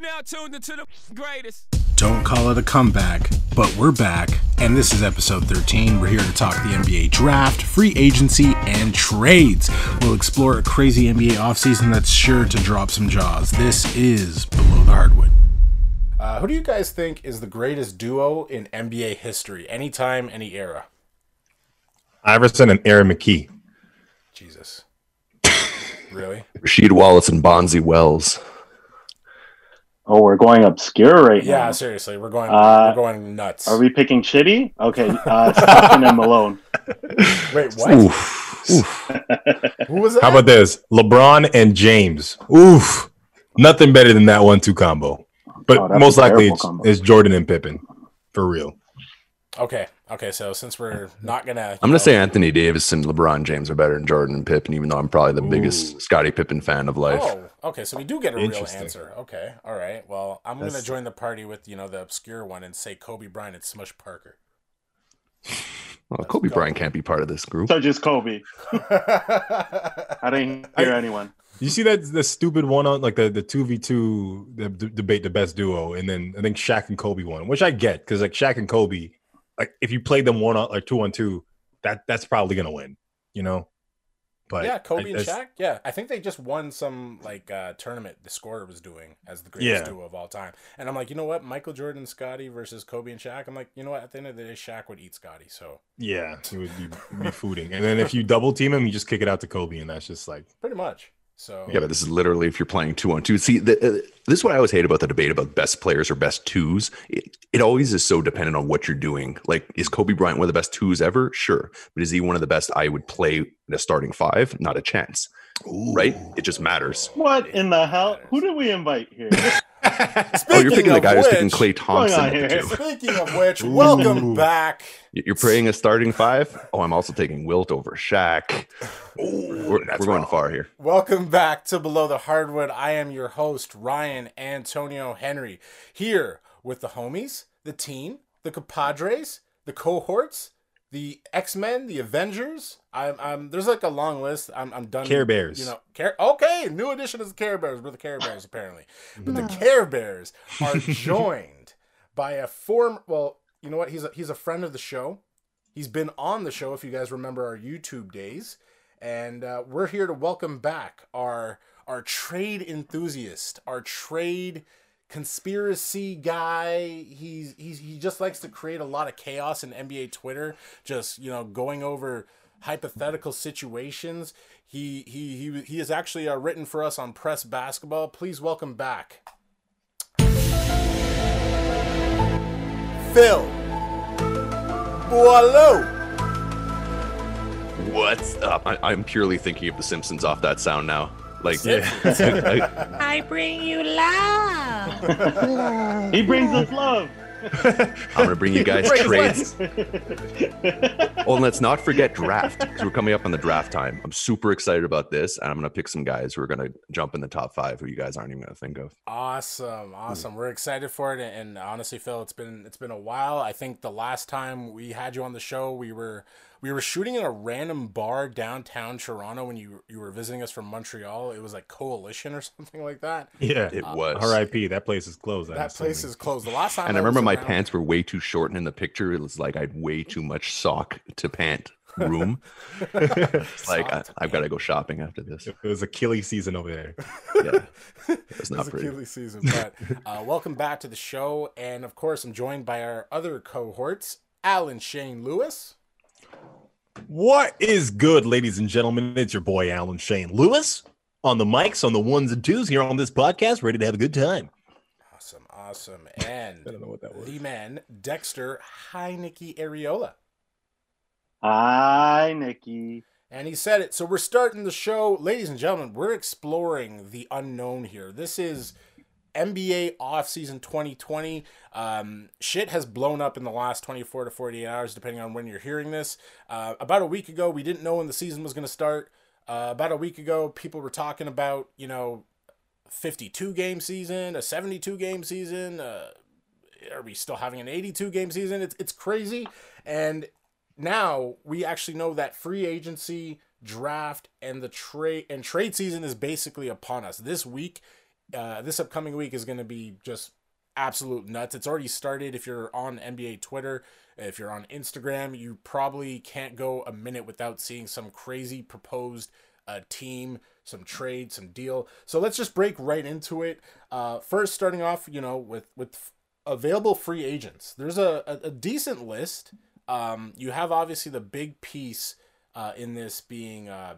Now tuned into the greatest. Don't call it a comeback, but we're back, and this is episode 13. We're here to talk the NBA draft, free agency, and trades. We'll explore a crazy NBA offseason that's sure to drop some jaws. This is Below the Hardwood. Uh, who do you guys think is the greatest duo in NBA history, anytime, any era? Iverson and Aaron McKie. Jesus. really? Rasheed Wallace and Bonzi Wells. Oh, we're going obscure right now. Yeah, seriously, we're going Uh, we're going nuts. Are we picking shitty? Okay, uh, Stockton and Malone. Wait, what? Oof. Oof. Who was that? How about this? LeBron and James. Oof. Nothing better than that one two combo. But Oh, most likely it's, it's Jordan and Pippen. For real. Okay, okay. So since we're not gonna, I'm gonna say Anthony Davis and LeBron James are better than Jordan and Pippen, even though I'm probably the biggest Scottie Pippen fan of life. Oh, okay. So we do get a real answer. Okay, all right. Well, I'm gonna join the party with you know the obscure one and say Kobe Bryant and Smush Parker. Well, Kobe Bryant can't be part of this group. So just Kobe. I didn't hear anyone. You see that the stupid one on like the the two v two debate the best duo, and then I think Shaq and Kobe won, which I get because like Shaq and Kobe, like if you played them one on like two on two, that that's probably gonna win, you know. But yeah, Kobe I- and Shaq. Yeah, I think they just won some like uh, tournament. The scorer was doing as the greatest Yeah. duo of all time, and I'm like, you know what, Michael Jordan, Scottie versus Kobe and Shaq. I'm like, you know what, at the end of the day, Shaq would eat Scottie. So Yeah, he would be, be fooding, and then if you double team him, you just kick it out to Kobe, and that's just like pretty much. So Yeah, but this is literally if you're playing two on two. See, the, uh, this is what I always hate about the debate about best players or best twos. It, it always is so dependent on what you're doing. Like, is Kobe Bryant one of the best twos ever? Sure. But is he one of the best I would play in a starting five? Not a chance. Right? It just matters. What in the hell? Who did we invite here? oh, you're picking the of guy who's picking which- Klay Thompson. on the. Speaking of which, welcome back. You're playing a starting five? Oh, I'm also taking Wilt over Shaq. we're we're going far here. Welcome back to Below the Hardwood. I am your host, Ryan Antonio Henry, here with the homies, the team, the compadres, the cohorts, the X Men, the Avengers. I'm, I'm there's like a long list. I'm, I'm done. Care Bears. You know, Care. Okay, new addition is the Care Bears. We're the Care Bears apparently, but the Care Bears are joined by a form. Well, you know what? He's a, he's a friend of the show. He's been on the show if you guys remember our YouTube days, and uh, we're here to welcome back our our trade enthusiast, our trade conspiracy guy. He's he's he just likes to create a lot of chaos in NBA Twitter, just you know going over hypothetical situations. He he he he is actually uh, written for us on Press Basketball. Please welcome back. Phil Boileau. What's up? I, I'm purely thinking of The Simpsons off that sound now. Like, Yeah. I- I bring you love. he brings us love. I'm gonna bring you guys trades. Oh, and let's not forget draft because we're coming up on the draft time. I'm super excited about this, and I'm gonna pick some guys who are gonna jump in the top five who you guys aren't even gonna think of. Awesome, hmm. awesome. We're excited for it, and honestly, Phil, it's been it's been a while. I think the last time we had you on the show, we were we were shooting in a random bar downtown Toronto when you you were visiting us from Montreal. It was like Coalition or something like that. yeah. It was. R.I.P. That place is closed. That place is closed. The last time, And I was remember my around- pants were way too short, and in the picture, it was like I had way too much sock to pant room. Like I, I've got to go shopping after this. It was Achilles season over there. Yeah, it's It's not a pretty. Achilles season. But uh, welcome back to the show, and of course, I'm joined by our other cohorts, Alan Shane Lewis. What is good, ladies and gentlemen? It's your boy Alan Shane Lewis on the mics, on the ones and twos here on this podcast, ready to have a good time. Awesome, awesome, and I don't know what that was. the man Dexter Heineke Areola. Hi, Nikki. And he said it. So we're starting the show. Ladies and gentlemen, we're exploring the unknown here. This is NBA offseason 2020. Um, shit has blown up in the last 24 to 48 hours, depending on when you're hearing this. Uh, about a week ago, we didn't know when the season was going to start. Uh, about a week ago, people were talking about, you know, 52 game season, a 72 game season. Uh, are we still having an 82 game season? It's, it's crazy. And now we actually know that free agency draft and the trade and trade season is basically upon us this week uh, this upcoming week is going to be just absolute nuts. It's already started. If you're on NBA Twitter, if you're on Instagram, you probably can't go a minute without seeing some crazy proposed uh, team, some trade, some deal. So let's just break right into it. Uh, first, starting off, you know, with with available free agents. There's a, a, a decent list. Um, you have obviously the big piece uh, in this being, um,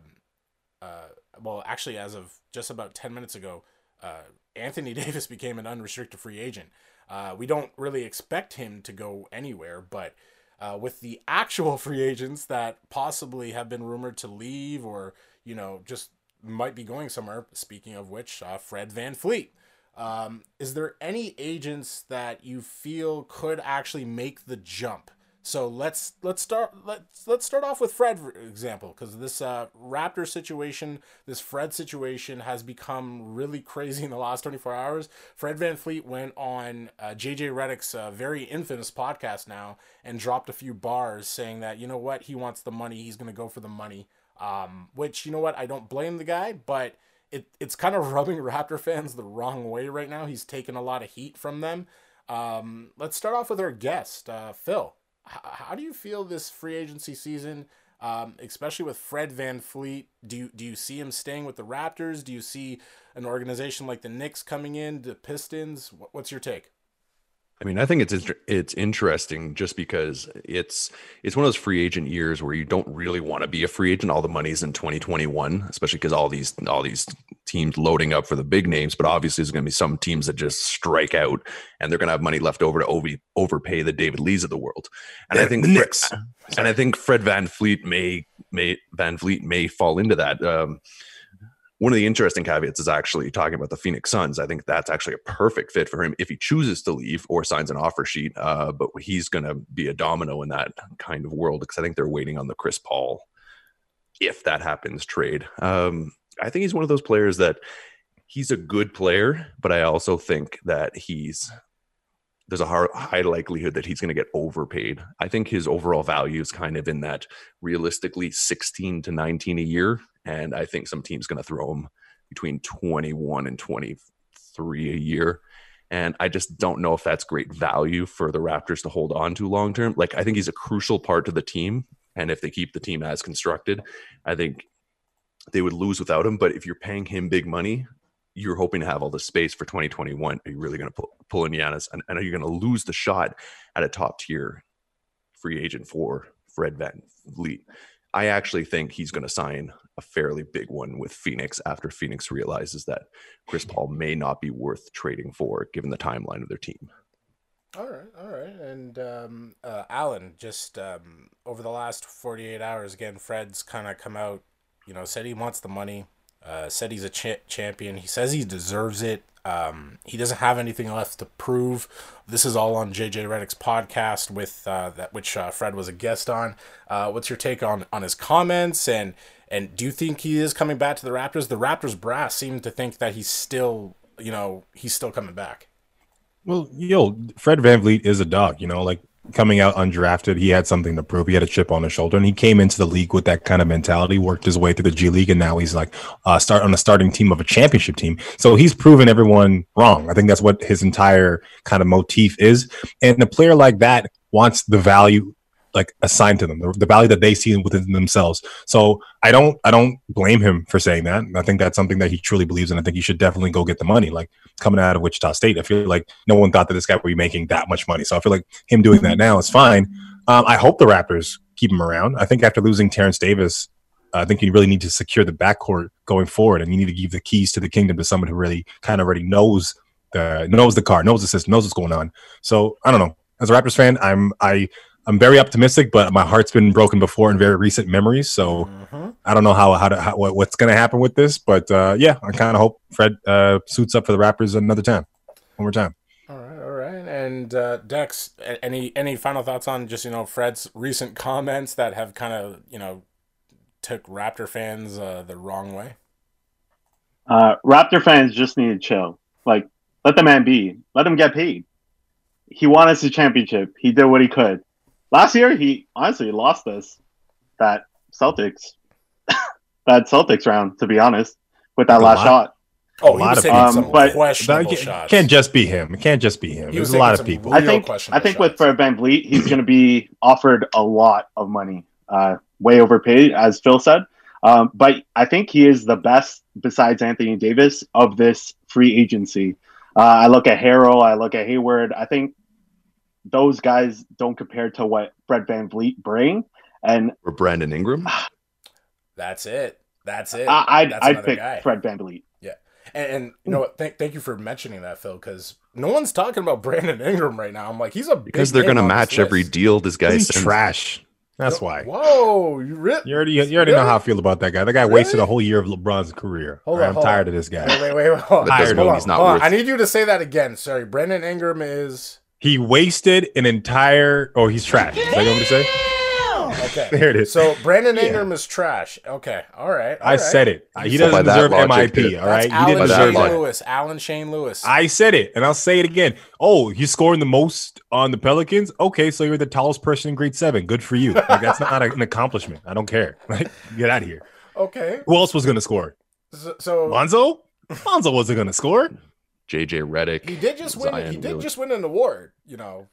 uh, well, actually, as of just about 10 minutes ago, uh, Anthony Davis became an unrestricted free agent. Uh, we don't really expect him to go anywhere, but uh, with the actual free agents that possibly have been rumored to leave or, you know, just might be going somewhere, speaking of which, uh, Fred VanVleet. Um, is there any agents that you feel could actually make the jump? So let's let's start let's let's start off with Fred for example because this uh, Raptor situation, this Fred situation has become really crazy in the last 24 hours. Fred VanVleet went on uh, JJ Redick's uh, very infamous podcast now and dropped a few bars saying that you know what he wants the money, he's gonna go for the money. Um, which you know what I don't blame the guy, but it it's kind of rubbing Raptor fans the wrong way right now. He's taking a lot of heat from them. Um, let's start off with our guest, uh, Phil how do you feel this free agency season, um, especially with Fred VanVleet? Do you, do you see him staying with the Raptors? Do you see an organization like the Knicks coming in, the Pistons? What's your take? I mean, I think it's it's interesting just because it's it's one of those free agent years where you don't really want to be a free agent. All the money's in 2021, especially because all these all these teams loading up for the big names. But obviously, there's going to be some teams that just strike out, and they're going to have money left over to over, overpay the David Lees of the world. And I think the Knicks, and I think Fred VanVleet may may VanVleet may fall into that. Um, one of the interesting caveats is actually talking about the Phoenix Suns. I think that's actually a perfect fit for him if he chooses to leave or signs an offer sheet. Uh, but he's going to be a domino in that kind of world because I think they're waiting on the Chris Paul, if that happens, trade. Um, I think he's one of those players that he's a good player, but I also think that he's there's a high likelihood that he's going to get overpaid. I think his overall value is kind of in that realistically 16 to 19 a year. And I think some team's going to throw him between 21 and 23 a year. And I just don't know if that's great value for the Raptors to hold on to long term. Like, I think he's a crucial part to the team. And if they keep the team as constructed, I think they would lose without him. But if you're paying him big money, you're hoping to have all the space for 2021. Are you really going to pull, pull in Giannis? And, and are you going to lose the shot at a top tier free agent for Fred Van Vliet? I actually think he's going to sign a fairly big one with Phoenix after Phoenix realizes that Chris Paul may not be worth trading for given the timeline of their team. All right, all right. And um, uh, Alan, just um, over the last 48 hours, again, Fred's kind of come out, you know, said he wants the money. Uh, said he's a ch- champion. He says he deserves it. Um, he doesn't have anything left to prove. This is all on JJ Redick's podcast with uh, that which uh, Fred was a guest on. Uh, what's your take on on his comments and and do you think he is coming back to the Raptors? The Raptors brass seem to think that he's still you know he's still coming back. Well, yo, Fred VanVleet is a dog. You know, like coming out undrafted, he had something to prove. He had a chip on his shoulder, and he came into the league with that kind of mentality. Worked his way through the G League, and now he's like uh, start on a starting team of a championship team. So he's proven everyone wrong. I think that's what his entire kind of motif is. And a player like that wants the value like assigned to them, the, the, value that they see within themselves. So I don't I don't blame him for saying that. I think that's something that he truly believes in. I think he should definitely go get the money. Like coming out of Wichita State, I feel like no one thought that this guy would be making that much money. So I feel like him doing that now is fine. Um, I hope the Raptors keep him around. I think after losing Terence Davis, I think you really need to secure the backcourt going forward, and you need to give the keys to the kingdom to someone who really kind of already knows the knows the car, knows the system, knows what's going on. So I don't know. As a Raptors fan, I'm I I'm very optimistic, but my heart's been broken before in very recent memories. So mm-hmm. I don't know how how, to, how what, what's going to happen with this, but uh, yeah, I kind of hope Fred uh, suits up for the Raptors another time, one more time. All right, all right. And uh, Dex, any any final thoughts on just you know Fred's recent comments that have kind of you know took Raptor fans uh, the wrong way? Uh, Raptor fans just need to chill. Like, let the man be. Let him get paid. He won us a championship. He did what he could Last year, he honestly lost us that Celtics, that Celtics round. To be honest, with that the last shot. Oh, A he lot was of people. Um, but- questionable That shots. can't just be him. It can't just be him. He There's was a lot of people. I think I think with shots. Fred VanVleet, he's going to be offered a lot of money, uh, way overpaid, as Phil said. Um, but I think he is the best, besides Anthony Davis, of this free agency. Uh, I look at Harrell, I look at Hayward. I think those guys don't compare to what Fred Van Vliet bring, and Or Brandon Ingram. Ah. That's it. That's it. I, I'd, That's I'd pick guy. Fred VanVleet. And, and you know what? Thank, thank you for mentioning that, Phil, because no one's talking about Brandon Ingram right now. I'm like, he's a big Because they're going to match every deal this guy He's sends. trash. That's why. Whoa, you re- You already, you already know how I feel about that guy. That guy wasted a whole year of LeBron's career. Hold All right, on, I'm hold tired on. of this guy. Wait, wait, wait. wait. Hold on. That doesn't Hold on, he's not hold on. worth- I need you to say that again. Sorry, Brandon Ingram is He wasted an entire. Oh, he's trash. Is that what I'm to say? okay. There it is. So Brandon Ingram is trash. Okay, all right. all I right. said it. He So doesn't deserve logic, MIP. All right, That's he Alan didn't deserve Shane Lewis. Alan Shane Lewis. I said it, and I'll say it again. Oh, he's scoring the most on the Pelicans. Okay, so you're the tallest person in grade seven. Good for you. Like that's not an accomplishment. I don't care. Like, get out of here. okay. Who else was going to score? So, so Lonzo. Lonzo wasn't going to score. JJ Redick. he did just win. He did Williams. just win an award. You know.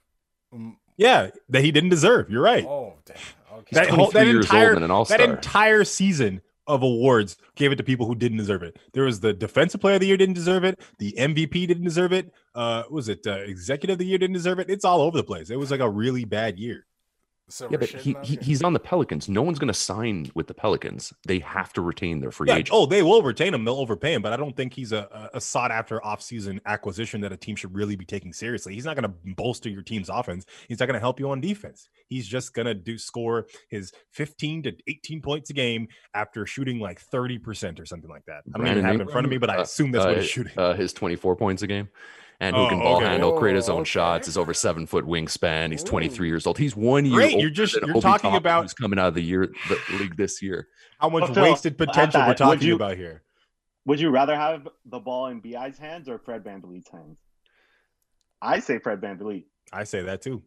Mm, Yeah, that he didn't deserve. You're right. Oh, damn. Okay. that whole that entire an that entire season of awards gave it to people who didn't deserve it. There was the defensive player of the year didn't deserve it. The MVP didn't deserve it. Uh, was it uh, executive of the year didn't deserve it? It's all over the place. It was like a really bad year. So Yeah, but he, he he's on the Pelicans. No one's going to sign with the Pelicans. They have to retain their free Yeah, agent. oh, they will retain him. They'll overpay him, but I don't think he's a, a sought after offseason acquisition that a team should really be taking seriously. He's not going to bolster your team's offense. He's not going to help you on defense. He's just going to do score his 15 to 18 points a game after shooting like 30% or something like that. I don't even have it in front of me, but I assume that's uh, what he's shooting. Uh, his 24 points a game. And who Oh, can ball okay. handle, create his Oh, own okay. shots, is over seven foot wingspan. He's 23 years old. He's one year Great, you're just- than you're Obi talking Toppin, about- who's coming out of the year the league this year. How much But wasted at potential we're would talking you- about here? Would you rather have the ball in Bi's hands or Fred VanVleet's hands? I say Fred VanVleet. I say that too.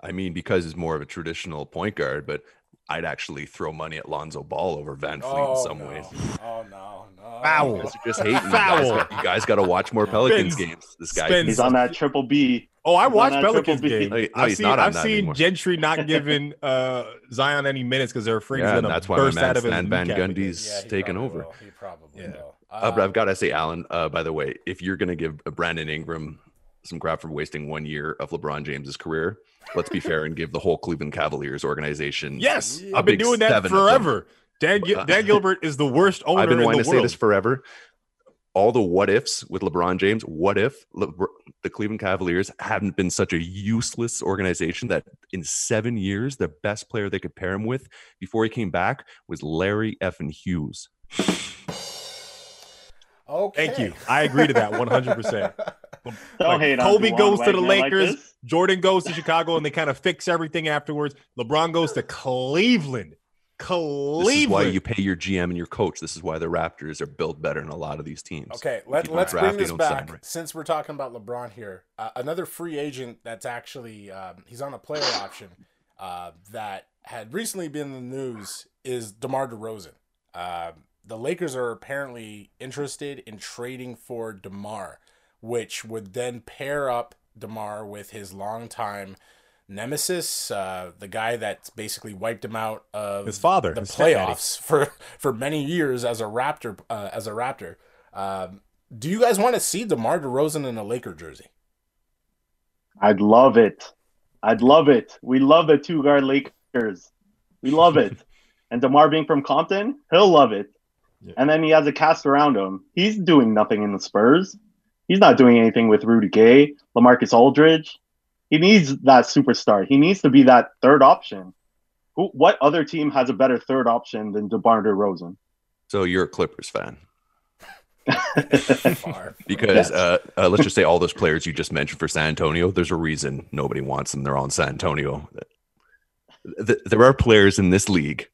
I mean, because he's more of a traditional point guard, but I'd actually throw money at Lonzo Ball over VanVleet oh, in some no. ways. Oh no, no. Foul. You guys are just hating. You guys, Foul. you guys got to watch more Pelicans Spins. games. This guy, Spins. He's on that triple B. Oh, I He's watched Pelicans triple B. game. No, he- no, I've seen, not I've seen. Gentry not giving uh, Zion any minutes because they're afraid yeah, he's and gonna that's why my burst man out of his Stan Van. Gundy's Yeah, taken over. will. He probably Yeah. will. Uh, but Um, I've got to say, Alan. Uh, by the way, if you're going to give Brandon Ingram some crap for wasting one year of LeBron James's career, let's be fair and give the whole Cleveland Cavaliers organization. Yes. I've been doing that seven of them. forever. Dan, Gil- uh, Dan Gilbert is the worst owner I've been in wanting the to world. say this forever. All the what ifs with LeBron James. What if the Cleveland Cavaliers hadn't been such a useless organization that in seven years, the best player they could pair him with before he came back was Larry effing Hughes. Okay. Thank you. I agree to that 100. percent Don't Like, hate Kobe Juwan goes to the Wagner like Lakers. Jordan goes to Chicago, and they kind of fix everything afterwards. LeBron goes to Cleveland. Cleveland. This is why you pay your GM and your coach. This is why the Raptors are built better than a lot of these teams. Okay, let, let's draft, bring this back right. since we're talking about LeBron here. Uh, another free agent that's actually um, he's on a player option uh, that had recently been in the news is DeMar DeRozan. Um the Lakers are apparently interested in trading for DeMar, which would then pair up DeMar with his longtime nemesis, uh, the guy that basically wiped him out of His father, the his stepdaddy. playoffs for for many years as a Raptor. Uh, as a Raptor, um, do you guys want to see DeMar DeRozan in a Laker jersey? I'd love it. I'd love it. We love the two guard Lakers. We love it. and Demar being from Compton, he'll love it. Yeah. And then he has a cast around him. He's doing nothing in the Spurs. He's not doing anything with Rudy Gay, Lamarcus Aldridge. He needs that superstar. He needs to be that third option. Who, what other team has a better third option than DeMar DeRozan? So you're a Clippers fan because Yes. uh, uh, let's just say all those players you just mentioned for San Antonio. There's a reason nobody wants them. They're on San Antonio. Th- There are players in this league,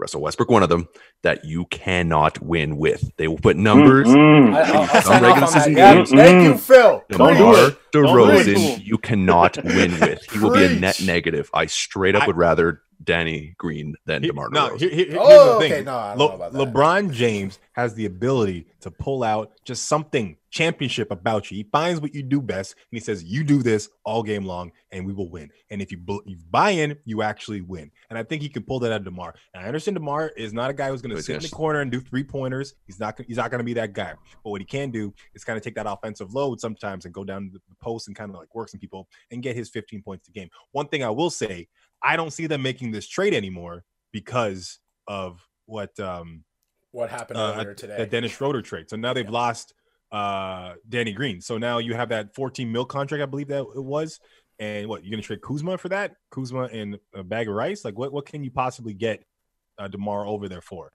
Russell Westbrook, one of them, that you cannot win with. They will put numbers. Mm-hmm. I, sign regular off on that. season games. thank you, Phil. Don't DeMar it. Don't. DeRozan, you cannot win with. He will be a net negative. I straight up I- would rather Danny Green than Here- DeMar no, here- here- here's Oh, the thing. okay, no, I don't Le- know about that. LeBron James has the ability to pull out just something championship about you. He finds what you do best and he says, "You do this all game long, and we will win." And if you, bu- you buy in, you actually win. And I think he can pull that out of Demar. And I understand Demar is not a guy who's going to He's sit in the corner and do three pointers. He's not. He's not going to be that guy. But what he can do is kind of take that offensive load sometimes and go down the post and kind of like work some people and get his 15 points a game. One thing I will say, I don't see them making this trade anymore because of what um What happened uh, earlier today? The Dennis Schroeder trade. So now they've Yeah. lost uh Danny Green. So now you have that 14 mil contract, I believe that it was. And what you're gonna trade Kuzma for that? Kuzma and a bag of rice? Like what what can you possibly get uh Demar over there for?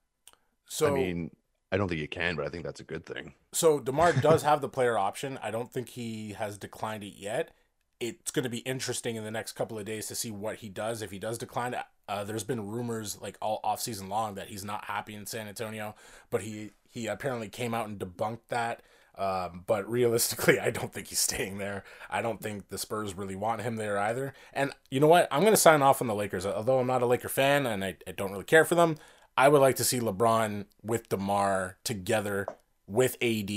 so I mean, I don't think you can, but I think that's a good thing. So Demar does have the player option. I don't think he has declined it yet. It's going to be interesting in the next couple of days to see what he does. If he does decline, uh, there's been rumors like all off season long that he's not happy in San Antonio, but he he apparently came out and debunked that. Um, but realistically, I don't think he's staying there. I don't think the Spurs really want him there either. And you know what? I'm going to sign off on the Lakers. Although I'm not a Laker fan and I, I don't really care for them, I would like to see LeBron with DeMar together with AD,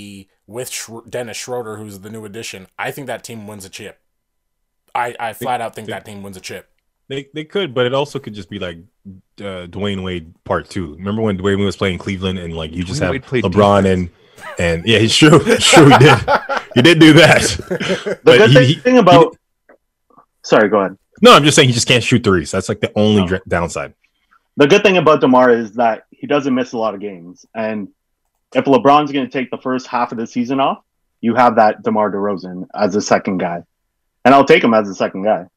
with Dennis Schroeder, who's the new addition. I think that team wins a chip. I, I flat out think think- that team wins a chip. They they could, but it also could just be like uh, Dwyane Wade part two. Remember when Dwyane Wade was playing Cleveland and like you just Dwyane have Wade played LeBron and and yeah, it's true. It's true he did. He did do that. The But good he- thing, he- thing about sorry, go ahead. No, I'm just saying he just can't shoot threes. That's like the only No. dra- downside. The good thing about Demar is that he doesn't miss a lot of games, and if LeBron's going to take the first half of the season off, you have that Demar Derozan as a second guy, and I'll take him as a second guy.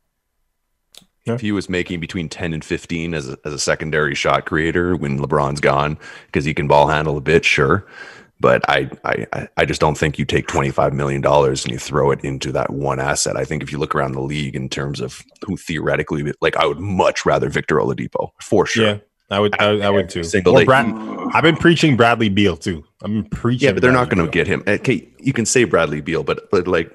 If he was making between 10 and 15 as a, as a secondary shot creator when LeBron's gone because he can ball handle a bit, sure. But I, I, I- I just don't think you take $25 million and you throw it into that one asset. I think if you look around the league in terms of who theoretically, like I would much rather Victor Oladipo for sure. Yeah, I would. I, I would too. Single Or day. Brad, I've been preaching Bradley Beal too. I've been preaching. Yeah, but they're not going to get him. Eh, okay, you can say Bradley Beal, but but like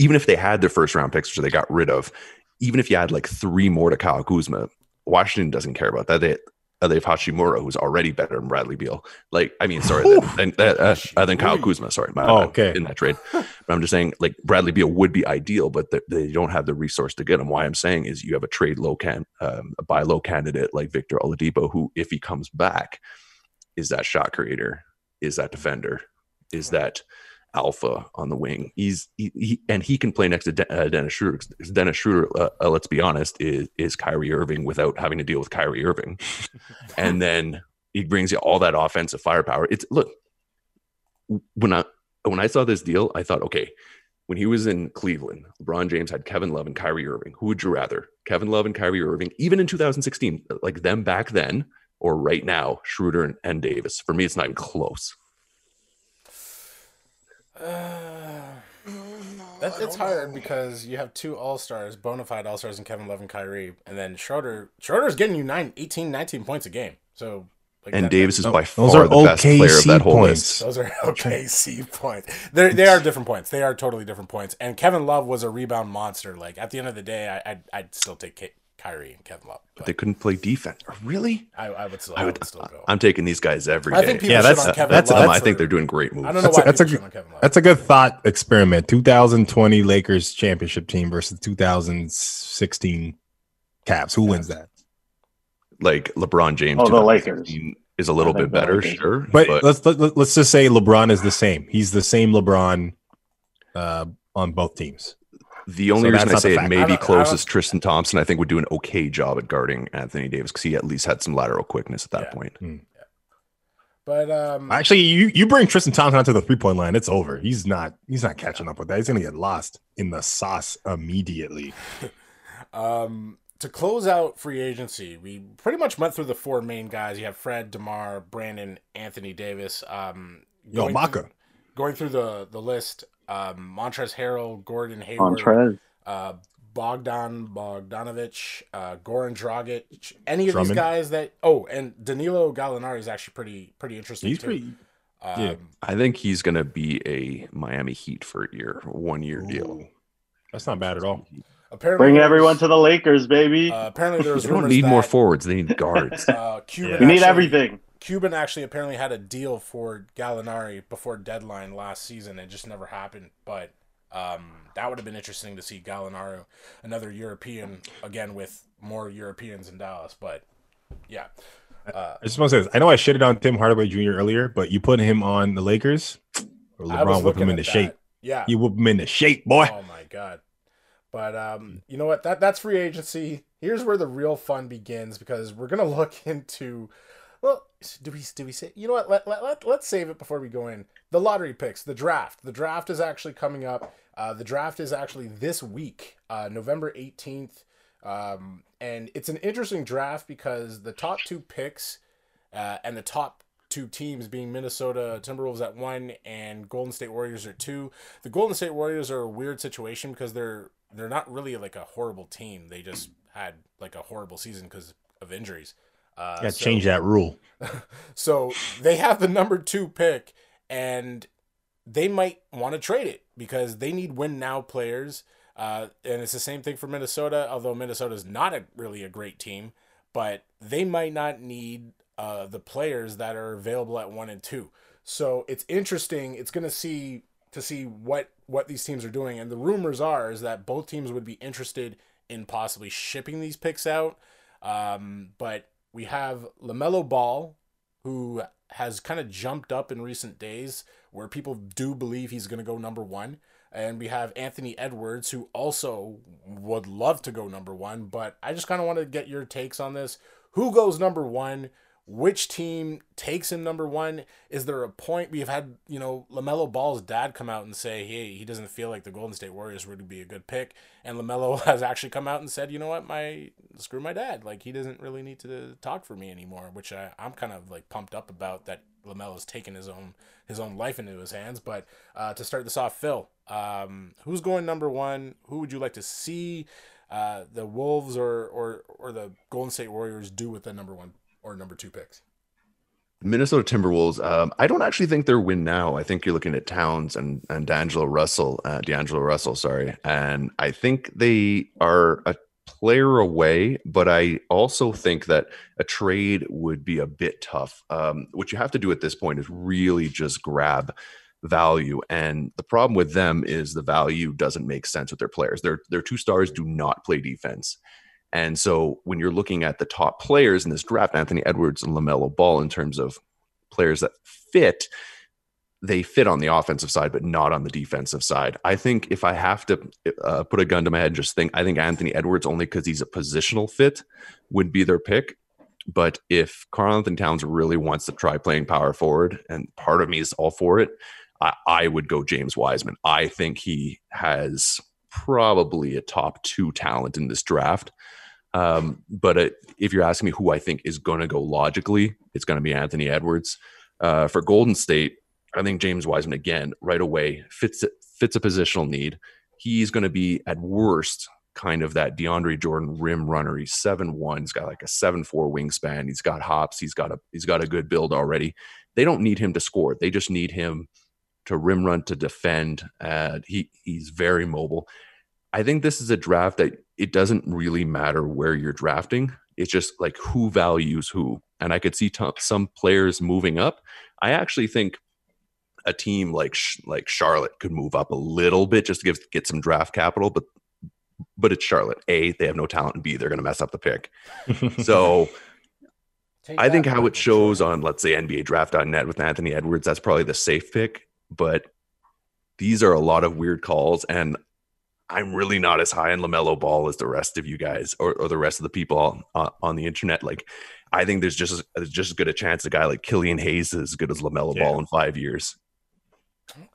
even if they had their first round picks, which they got rid of, even if you had like three more to Kyle Kuzma, Washington doesn't care about that. They they have Hachimura, who's already better than Bradley Beal. Like, I mean, sorry, than, than, uh, uh, than Kyle Kuzma. Sorry, my, Oh, okay. in that trade. But I'm just saying, like Bradley Beal would be ideal, but they, they don't have the resource to get him. Why I'm saying is you have a trade low can um, a buy low candidate like Victor Oladipo, who if he comes back, is that shot creator, is that defender, is that alpha on the wing. He's he, he and he can play next to De- uh, Dennis Schroeder. Dennis Schroeder, uh, uh, let's be honest, is is Kyrie Irving without having to deal with Kyrie Irving, and then he brings you all that offensive firepower. It's look when I when I saw this deal, I thought, okay, when he was in Cleveland, LeBron James had Kevin Love and Kyrie Irving. Who would you rather, Kevin Love and Kyrie Irving, even in 2016, like them back then, or right now, Schroeder and, and Davis? For me, it's not even close. That, it's hard because you have two all stars, bona fide all stars, in Kevin Love and Kyrie, and then Schroeder. Schroeder's getting you nine, 18, 19 points a game. So, like And that- Davis is No, by those far are the best player of that whole points. list. Those are OKC points. They they are different points. They are totally different points. And Kevin Love was a rebound monster. Like at the end of the day, I, I'd I'd still take K- Kyrie and Kevin Love. But They couldn't play defense. Really? I, I would still I I would, would still go. I'm taking these guys every day. I think people Yeah, that's- on Kevin that's- Love. Um, I think they're doing great moves. I don't know That's a- why that's a people good- on Kevin Love. That's a good thought experiment. 2020 Lakers championship team versus 2016 Cavs. Who wins that? like LeBron James. Oh, the 2016 is a little bit better, Lakers. sure. But, let's let, let's just say LeBron is the same. He's the same LeBron uh, on both teams. The only so reason I say it may be close is Tristan Thompson. I think would do an okay job at guarding Anthony Davis because he at least had some lateral quickness at that Yeah. point. But um, Actually, you you bring Tristan Thompson out to the three point line, it's over. He's not he's not catching up with that. He's gonna get lost in the sauce immediately. Um, to close out free agency, we pretty much went through the four main guys. You have Fred, Demar, Brandon, Anthony Davis. Um, Yo, Maka. through- going through the the list, um, Montrezl Harrell, Gordon Hayward, Montrez. uh, Bogdan Bogdanovich, uh, Goran Dragic, any of these guys that. Oh, and Danilo Gallinari is actually pretty pretty interesting. He's too. pretty Um, yeah. I think he's going to be a Miami Heat for a year, one year deal. That's not bad at all. Apparently, Bring everyone to the Lakers, baby. Uh, apparently, there was They don't rumors need more forwards. They need guards. Uh, Cuban we need actually- everything. Cuban actually apparently had a deal for Gallinari before deadline last season. It just never happened. But um, that would have been interesting to see Gallinari, another European, again with more Europeans in Dallas. But yeah, I just want to say this. I know I shitted on Tim Hardaway Jr. earlier, but you put him on the Lakers, or LeBron whip him into that. shape. Yeah. You whip him into shape, boy. Oh my god. But um, you know what? That that's free agency. Here's where the real fun begins because we're gonna look into. Well, do we do we say? You know what? Let, let, let let's save it before we go in. The lottery picks, the draft. The draft is actually coming up. Uh, the draft is actually this week, uh, November eighteenth, um, and it's an interesting draft because the top two picks uh, and the top two teams being Minnesota Timberwolves at one and Golden State Warriors at two. The Golden State Warriors are a weird situation because they're they're not really like a horrible team. They just had like a horrible season because of injuries. Uh, Yeah, so- change that rule. so they have the number two pick, and they might want to trade it because they need win now players. Uh, and it's the same thing for Minnesota, although Minnesota's not a, really a great team, but they might not need uh, the players that are available at one and two. So it's interesting. It's going to see to see what what these teams are doing, and the rumors are is that both teams would be interested in possibly shipping these picks out. Um, but we have Lamelo Ball, who has kind of jumped up in recent days, where people do believe he's going to go number one. And we have Anthony Edwards, who also would love to go number one. But I just kind of want to get your takes on this. Who goes number one? Which team takes him number one? Is there a point we've had, you know, LaMelo Ball's dad come out and say, hey, he doesn't feel like the Golden State Warriors would be a good pick. And LaMelo has actually come out and said, you know what, my screw my dad. Like, he doesn't really need to talk for me anymore, which I, I'm kind of like pumped up about that LaMelo's taken his own his own life into his hands. But uh, to start this off, Phil, um, who's going number one? Who would you like to see uh, the Wolves or, or, or the Golden State Warriors do with the number one or number two picks? Minnesota Timberwolves. Um, I don't actually think they're win now. I think you're looking at Towns and and D'Angelo Russell, uh, D'Angelo Russell, sorry, and I think they are a player away. But I also think that a trade would be a bit tough. Um, what you have to do at this point is really just grab value, and the problem with them is the value doesn't make sense with their players. Their their two stars do not play defense. And so when you're looking at the top players in this draft, Anthony Edwards and LaMelo Ball, in terms of players that fit, they fit on the offensive side, but not on the defensive side. I think if I have to uh, put a gun to my head, just think, I think Anthony Edwards, only because he's a positional fit, would be their pick. But if Karl Anthony Towns really wants to try playing power forward, and part of me is all for it, I, I would go James Wiseman. I think he has probably a top two talent in this draft. Um, but uh, if you're asking me who I think is going to go logically, it's going to be Anthony Edwards. Uh, for Golden State, I think James Wiseman again right away fits fits a positional need. He's going to be at worst kind of that DeAndre Jordan rim runner. He's seven one. He's got like a seven four wingspan. He's got hops. He's got a he's got a good build already. They don't need him to score. They just need him to rim run to defend. Uh, he he's very mobile. I think this is a draft that it doesn't really matter where you're drafting. It's just like who values who. And I could see t- some players moving up. I actually think a team like like Charlotte could move up a little bit just to give, get some draft capital, but but it's Charlotte. A, they have no talent, and B, they're going to mess up the pick. So Take I think how it shows Jordan. on, let's say, NBA draft.net with Anthony Edwards, that's probably the safe pick. But these are a lot of weird calls. And I'm really not as high on LaMelo Ball as the rest of you guys or, or the rest of the people on, on the internet. Like, I think there's just, there's just as good a chance a guy like Killian Hayes is as good as LaMelo Yeah. Ball in five years.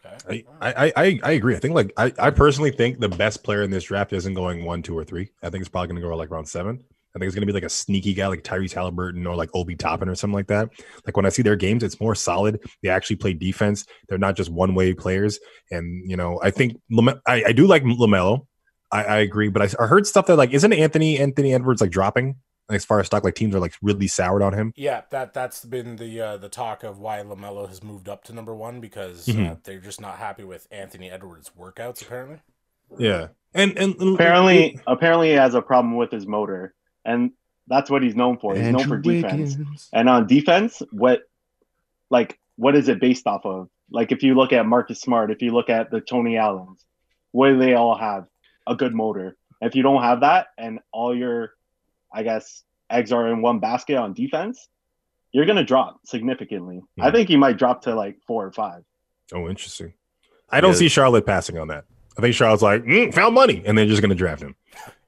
Okay. I, I, I, I agree. I think like I, I personally think the best player in this draft isn't going one, two, or three. I think it's probably going to go like around seven. I think it's going to be like a sneaky guy like Tyrese Halliburton or like Obi Toppin or something like that. Like when I see their games, it's more solid. They actually play defense. They're not just one way players. And you know, I think Lame- I, I do like Lamelo. I, I agree, but I, I heard stuff that like isn't Anthony Anthony Edwards like dropping as far as stock? Like teams are like really soured on him. Yeah, that that's been the uh, the talk of why Lamelo has moved up to number one because uh, Mhm. they're just not happy with Anthony Edwards' workouts. Apparently, Yeah, And and and- Apparently, apparently, he has a problem with his motor, and that's what he's known for. He's known for defense. Wiggins. And on defense, what like what is it based off of? Like if you look at Marcus Smart, if you look at the Tony Allens, what do they all have? A good motor. If you don't have that and all your I guess eggs are in one basket on defense, you're gonna drop significantly. I think he might drop to like four or five. oh, interesting. I don't Yeah. see Charlotte passing on that. I think Charlotte's like mm, found money, and they're just going to draft him.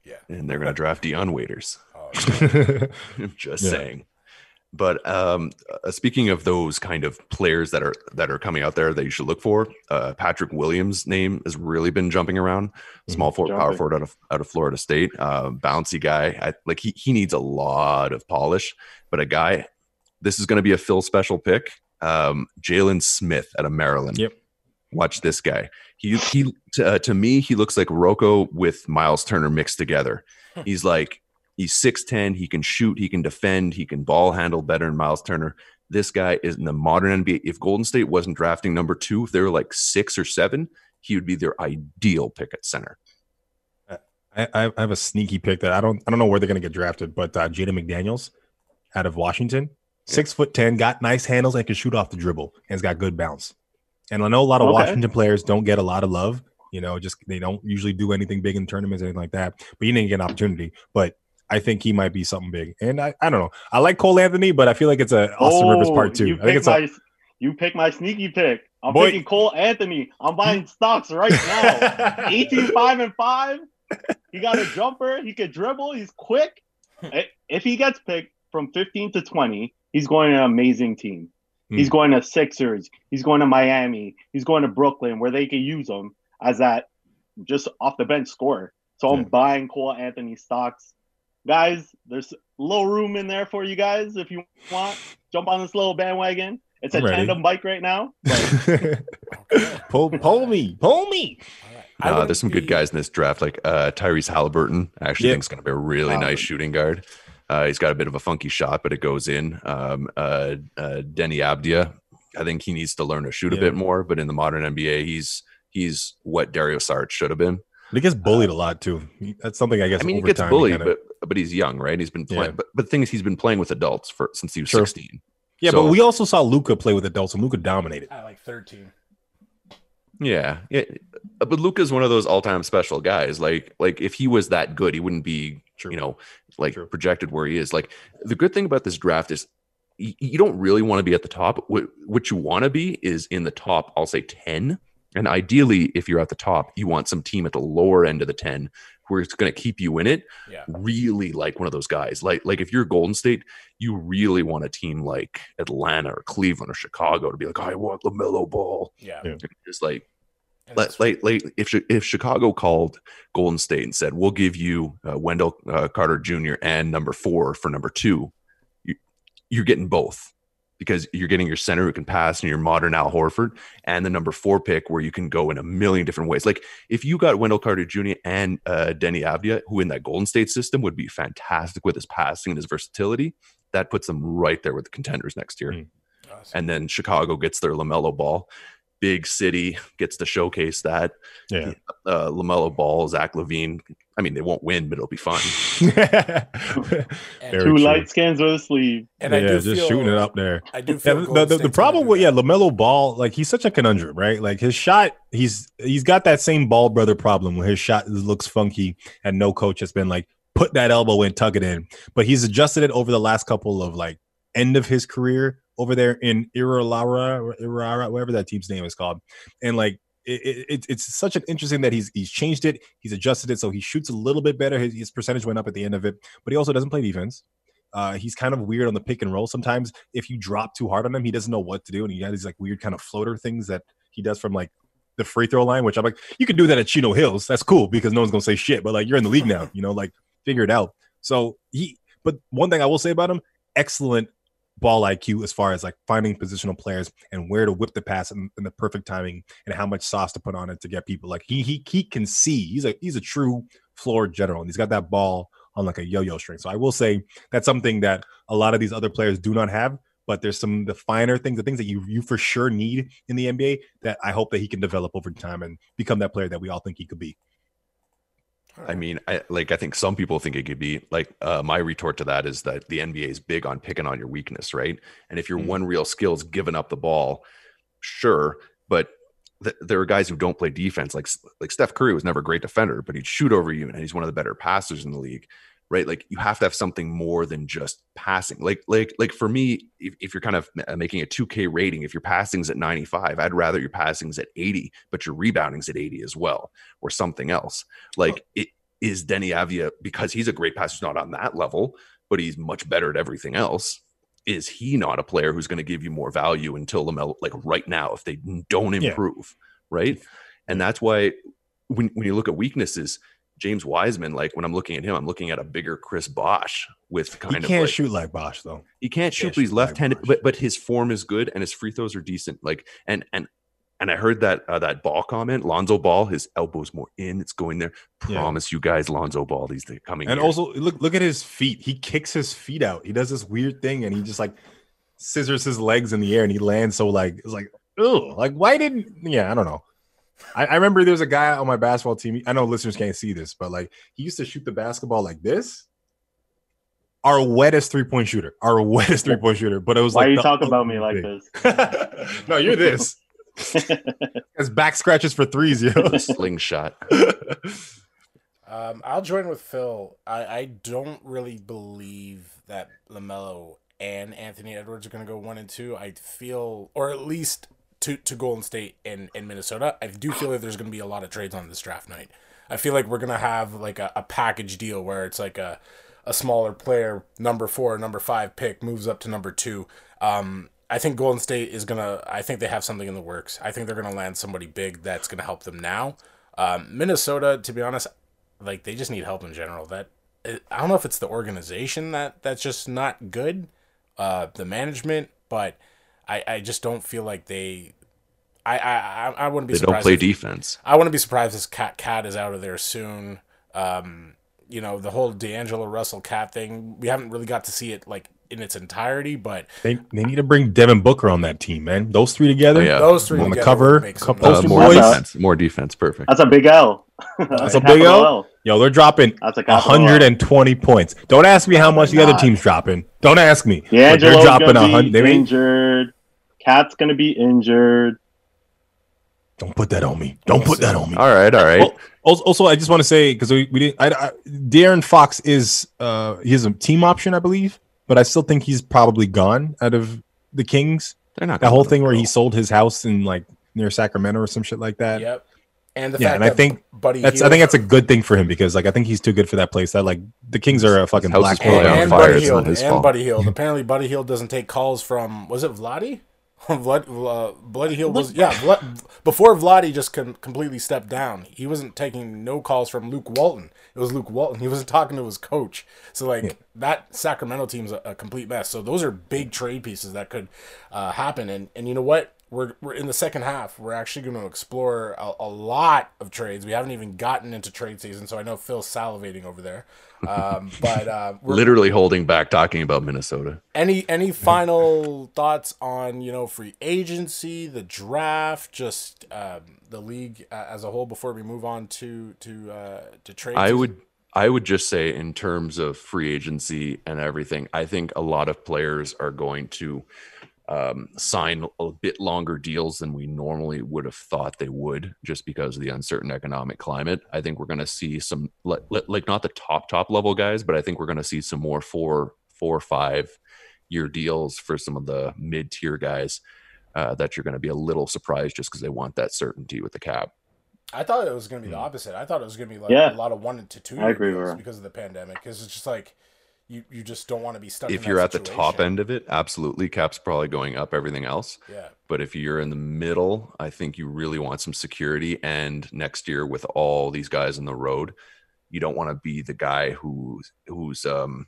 Yeah. And they're going to draft Dion Waiters. I'm just Yeah. saying. But um, uh, speaking of those kind of players that are that are coming out there that you should look for, uh, Patrick Williams' name has really been jumping around. Small forward, power Jumping. forward out of out of Florida State, uh, bouncy guy. I, like he he needs a lot of polish, but a guy. This is going to be a Phil special pick. Um, Jalen Smith out of Maryland. Yep. Watch this guy. He he to, uh, to me he looks like Rocco with Miles Turner mixed together. He's like he's 6'10, he can shoot, he can defend, he can ball handle better than Miles Turner. This guy is in the modern NBA. If Golden State wasn't drafting number 2, if they were like 6 or 7, he would be their ideal pick at center. I, I have a sneaky pick that I don't I don't know where they're going to get drafted, but uh, Jaden McDaniels out of Washington, six foot ten, got nice handles and can shoot off the dribble, and has got good bounce. And I know a lot of Okay. Washington players don't get a lot of love. You know, just they don't usually do anything big in tournaments, or anything like that. But you didn't get an opportunity. But I think he might be something big. And I, I don't know. I like Cole Anthony, but I feel like it's a Austin Rivers part two. Oh, You I think pick it's a, my you pick my sneaky pick. I'm Boy. picking Cole Anthony. I'm buying stocks right now. 18, 5, and 5. He got a jumper. He could dribble. He's quick. If he gets picked from 15 to 20, he's going to an amazing team. He's Hmm. going to Sixers. He's going to Miami. He's going to Brooklyn where they can use him as that just off the bench scorer. So I'm buying Cole Anthony stocks. Guys, there's a little room in there for you guys if you want. Jump on this little bandwagon. It's a I'm ready. tandem bike right now. pull, pull me, pull me. I Uh, there's some good guys in this draft, like uh, Tyrese Halliburton. I actually Yeah. think is going to be a really Halliburton. nice shooting guard. Uh, he's got a bit of a funky shot, but it goes in. Um, uh, uh, Deni Avdija, I think he needs to learn to shoot a bit more. But in the modern NBA, he's he's what Dario Saric should have been. But he gets bullied a lot too. That's something I guess. I mean, he over gets time bullied, kinda- but but he's young, right? He's been playing, Yeah. but but the thing is, he's been playing with adults for since he was Sure. 16. yeah, so- but we also saw Luka play with adults, and Luka dominated. At like 13. Yeah, yeah. But Luka's one of those all-time special guys. Like, like if he was that good, he wouldn't be, True. you know, like True. projected where he is. Like, the good thing about this draft is y- you don't really want to be at the top. What what you want to be is in the top. I'll say ten, and ideally, if you're at the top, you want some team at the lower end of the ten where it's going to keep you in it. Yeah. Really like one of those guys. Like, like if you're Golden State, you really want a team like Atlanta or Cleveland or Chicago to be like, I want the Lamelo Ball. Yeah. Yeah. Just like And like, that's- like, like if if Chicago called Golden State and said, "We'll give you uh, Wendell uh, Carter Jr. and number four for number two, you, you're getting both because you're getting your center who can pass and your modern Al Horford, and the number four pick where you can go in a million different ways. Like if you got Wendell Carter Jr. and uh, Deni Avdija, who in that Golden State system would be fantastic with his passing and his versatility, that puts them right there with the contenders next year. Mm. Awesome. And then Chicago gets their Lamelo Ball. Big city gets to showcase that Yeah. uh, Lamelo Ball, Zach LaVine. I mean, they won't win, but it'll be fun. Very Two true. light skins with a sleeve. and I yeah, do just feel, shooting it up there. I do Yeah, the, the, the problem with yeah. Lamelo Ball, like he's such a conundrum, right? Like his shot, he's he's got that same ball brother problem where his shot looks funky, and no coach has been like put that elbow in, tuck it in. But he's adjusted it over the last couple of like end of his career over there in Iralara, or Irara, whatever that team's name is called, and like. It, it, it's such an interesting that he's he's changed it. He's adjusted it so he shoots a little bit better. His, his percentage went up at the end of it, but he also doesn't play defense. Uh, he's kind of weird on the pick and roll. Sometimes if you drop too hard on him, he doesn't know what to do, and he has these like weird kind of floater things that he does from like the free throw line. Which I'm like, you can do that at Chino Hills. That's cool because no one's gonna say shit. But like you're in the league now, you know, like figure it out. So he, but one thing I will say about him, excellent ball IQ as far as like finding positional players and where to whip the pass and, in the perfect timing and how much sauce to put on it to get people. Like he he he can see. He's a he's a true floor general, and he's got that ball on like a yo-yo string. So I will say that's something that a lot of these other players do not have. But there's some the finer things, the things that you you for sure need in the NBA that I hope that he can develop over time and become that player that we all think he could be. I mean, I like I think some people think it could be like uh, my retort to that is that the NBA is big on picking on your weakness, right? And if your Mm. one real skill is giving up the ball, sure, but th- there are guys who don't play defense. Like like Steph Curry was never a great defender, but he'd shoot over you, and he's one of the better passers in the league, right? Like you have to have something more than just passing. Like like like for me, if, if you're kind of making a 2K rating, if your passing's at 95, I'd rather your passing's at 80, but your rebounding's at 80 as well, or something else. Like it is Deni Avdija because he's a great passer, not on that level, but he's much better at everything else. Is he not a player who's going to give you more value until Lamelo, like right now, if they don't Yeah. improve, right? Mm. And that's why when when you look at weaknesses, James Wiseman, like when I'm looking at him, I'm looking at a bigger Chris Bosh with He kind of can't like, shoot like Bosh though. he can't shoot, can't but he's shoot left-handed. Bosh. But but his form is good and his free throws are decent. Like and and and I heard that uh, that ball comment, Lonzo Ball, his elbows more in, it's going there. Yeah. Promise you guys, Lonzo Ball, these the coming. And year. also look look at his feet. He kicks his feet out. He does this weird thing and he just like scissors his legs in the air and he lands so like it's like oh like why didn't yeah I don't know. I, I remember there was a guy on my basketball team. I know listeners can't see this, but like he used to shoot the basketball like this. Our wettest three point shooter, our wettest three point shooter. But it was Why like you the talk about me like thing. this? no, you're this. As back scratches for threes, yo. slingshot. Um, I'll join with Phil. I, I don't really believe that Lamelo and Anthony Edwards are going to go one and two. I feel, or at least to to Golden State and, and Minnesota. I do feel that there's going to be a lot of trades on this draft night. I feel like we're going to have like a, a package deal where it's like a a smaller player, number four, number five pick moves up to number two. Um, I think Golden State is gonna. I think they have something in the works. I think they're gonna land somebody big that's gonna help them now. Um, Minnesota, to be honest, like they just need help in general. That I don't know if it's the organization that that's just not good, uh, the management, but I I just don't feel like they. I I I, I wouldn't be They don't surprised. play if- defense. I wouldn't be surprised if KAT KAT is out of there soon. Um, you know the whole D'Angelo Russell KAT thing. We haven't really got to see it like in its entirety, but They, they need to bring Devin Booker on that team, man. Those three together. Oh, yeah. those three On the cover, would make couple- Uh, Poster more boys. defense. More defense. Perfect. That's a big L. That's a big capital L? Yo, they're dropping That's a capital L. 120 points. Don't ask me how much the other team's dropping. Don't ask me. But D'Angelo's they're dropping gonna a be hundred. They ain't- injured. KAT's gonna be injured. Don't put that on me. Don't put that on me. All right. All right. Also, also, I just want to say because we, we didn't. I, I, De'Aaron Fox is uh he has a team option, I believe, but I still think he's probably gone out of the Kings. They're not That whole thing where go. he sold his house in like near Sacramento or some shit like that. Yep. And the Yeah, fact and I think Buddy That's I think that's a good thing for him because like I think he's too good for that place. That like the Kings are a fucking house black is and, on hole. and fire. Buddy It's not Hield and fault. Buddy Hield. Apparently, Buddy Hield doesn't take calls from was it Vladdy? Vlad, uh, Bloody Hield was yeah. Vlad, before Vladdy just com- completely stepped down, he wasn't taking no calls from Luke Walton. It was Luke Walton. He wasn't talking to his coach. So like that Sacramento team's a, a complete mess. So those are big trade pieces that could uh, happen. And and you know what? We're, we're in the second half. We're actually going to explore a, a lot of trades. We haven't even gotten into trade season, so I know Phil's salivating over there. Um, but uh, we're, literally holding back talking about Minnesota. any any final thoughts on you know free agency, the draft, just um, the league uh, as a whole before we move on to to uh, to trade? I would I would just say in terms of free agency and everything, I think a lot of players are going to um, sign a bit longer deals than we normally would have thought they would, just because of the uncertain economic climate. I think we're going to see some like, like not the top top level guys, but I think we're going to see some more four four or five year deals for some of the mid tier guys. Uh, that you're going to be a little surprised just because they want that certainty with the cap. I thought it was going to be the Hmm. opposite. I thought it was going to be like Yeah. a lot of one to two I agree with because of the pandemic. Because it's just like you you just don't want to be stuck. if you're at the top end of it, absolutely, cap's probably going up. Everything else, yeah. but if you're in the middle, I think you really want some security. And next year, with all these guys on the road, you don't want to be the guy who's who's um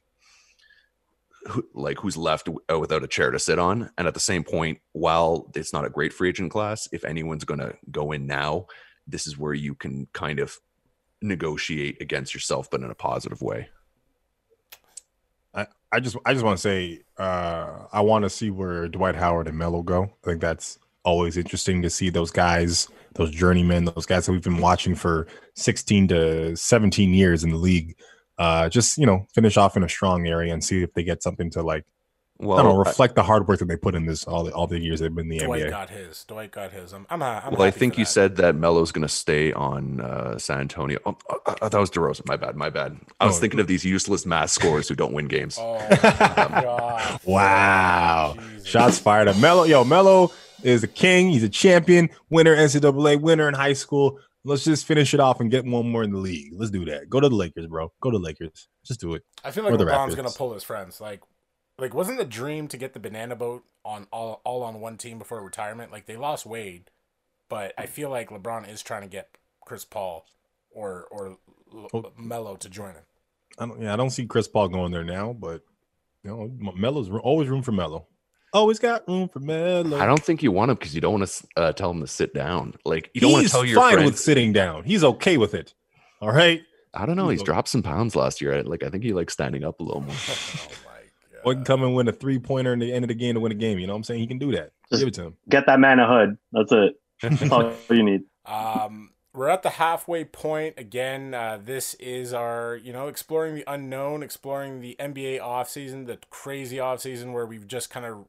who, like who's left uh, without a chair to sit on. And at the same point, while it's not a great free agent class, if anyone's going to go in now, this is where you can kind of negotiate against yourself, but in a positive way. I just I just want to say uh I want to see where Dwight Howard and Melo go. I think that's always interesting to see those guys, those journeymen, those guys that we've been watching for 16 to 17 years in the league. Uh, just you know, finish off in a strong area and see if they get something to like Well, I don't know, I- reflect the hard work that they put in this all the all the years they've been in the NBA. Dwight NBA. got his. Dwight got his. I'm. I'm, I'm well, I think you that. said that Melo's going to stay on uh, San Antonio. Oh, uh, uh, that was DeRozan. My bad. My bad. I was Oh. thinking of these useless mass scores who don't win games. Oh god! Wow. Jesus. Shots fired at Melo. Yo, Melo is a king. He's a champion, winner, NCAA winner in high school. Let's just finish it off and get one more in the league. Let's do that. Go to the Lakers, bro. Go to the Lakers. Just do it. I feel like the LeBron's Raptors. gonna pull his friends. Like, like wasn't the dream to get the banana boat on all all on one team before retirement? Like they lost Wade, but I feel like LeBron is trying to get Chris Paul or or L- Oh. Melo to join him. I don't, yeah, I don't see Chris Paul going there now, but you know, Melo's always room for Melo. Always got room for Melo. I don't think you want him because you don't want to uh, tell him to sit down. Like you don't want to He's tell your fine friend. with sitting down. He's okay with it. All right. I don't know. He's He's okay. dropped some pounds last year. I- Like I think he likes standing up a little more. Or can come and win a three pointer in the end of the game to win a game. You know what I'm saying? He can do that. Just- Give it to him. Get that man a hood. That's it. That's all you need. Um, we're at the halfway point again. Uh, this is our, you know, exploring the unknown, exploring the NBA offseason, the crazy offseason where we've just kind of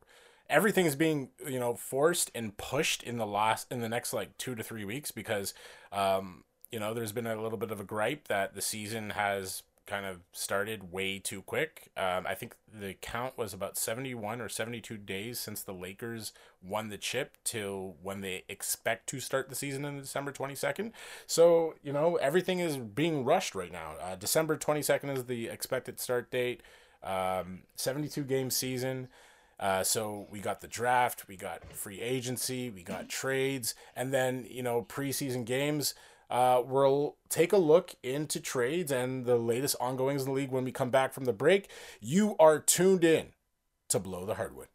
everything is being, you know, forced and pushed in the last in the next like two to three weeks because, um, you know, there's been a little bit of a gripe that the season has kind of started way too quick. Um, I think the count was about 71 or 72 days since the Lakers won the chip till when they expect to start the season in December 22nd. So, you know, everything is being rushed right now. Uh, December 22nd is the expected start date. Um, 72 game season. Uh, so we got the draft, we got free agency, we got trades, and then you know preseason games. Uh, we'll take a look into trades and the latest ongoings in the league when we come back from the break. You are tuned in to Below the Hardwood.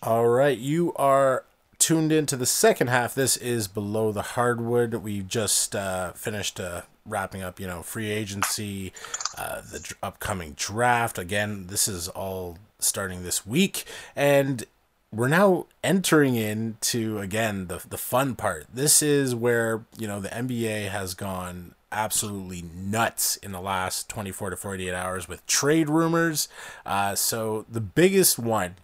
All right, you are tuned into the second half. This is Below the Hardwood. We just uh, finished uh, wrapping up, you know, free agency, uh, the upcoming draft. Again, this is all starting this week, and we're now entering into again the the fun part. This is where you know the NBA has gone absolutely nuts in the last 24 to 48 hours with trade rumors. Uh, so the biggest one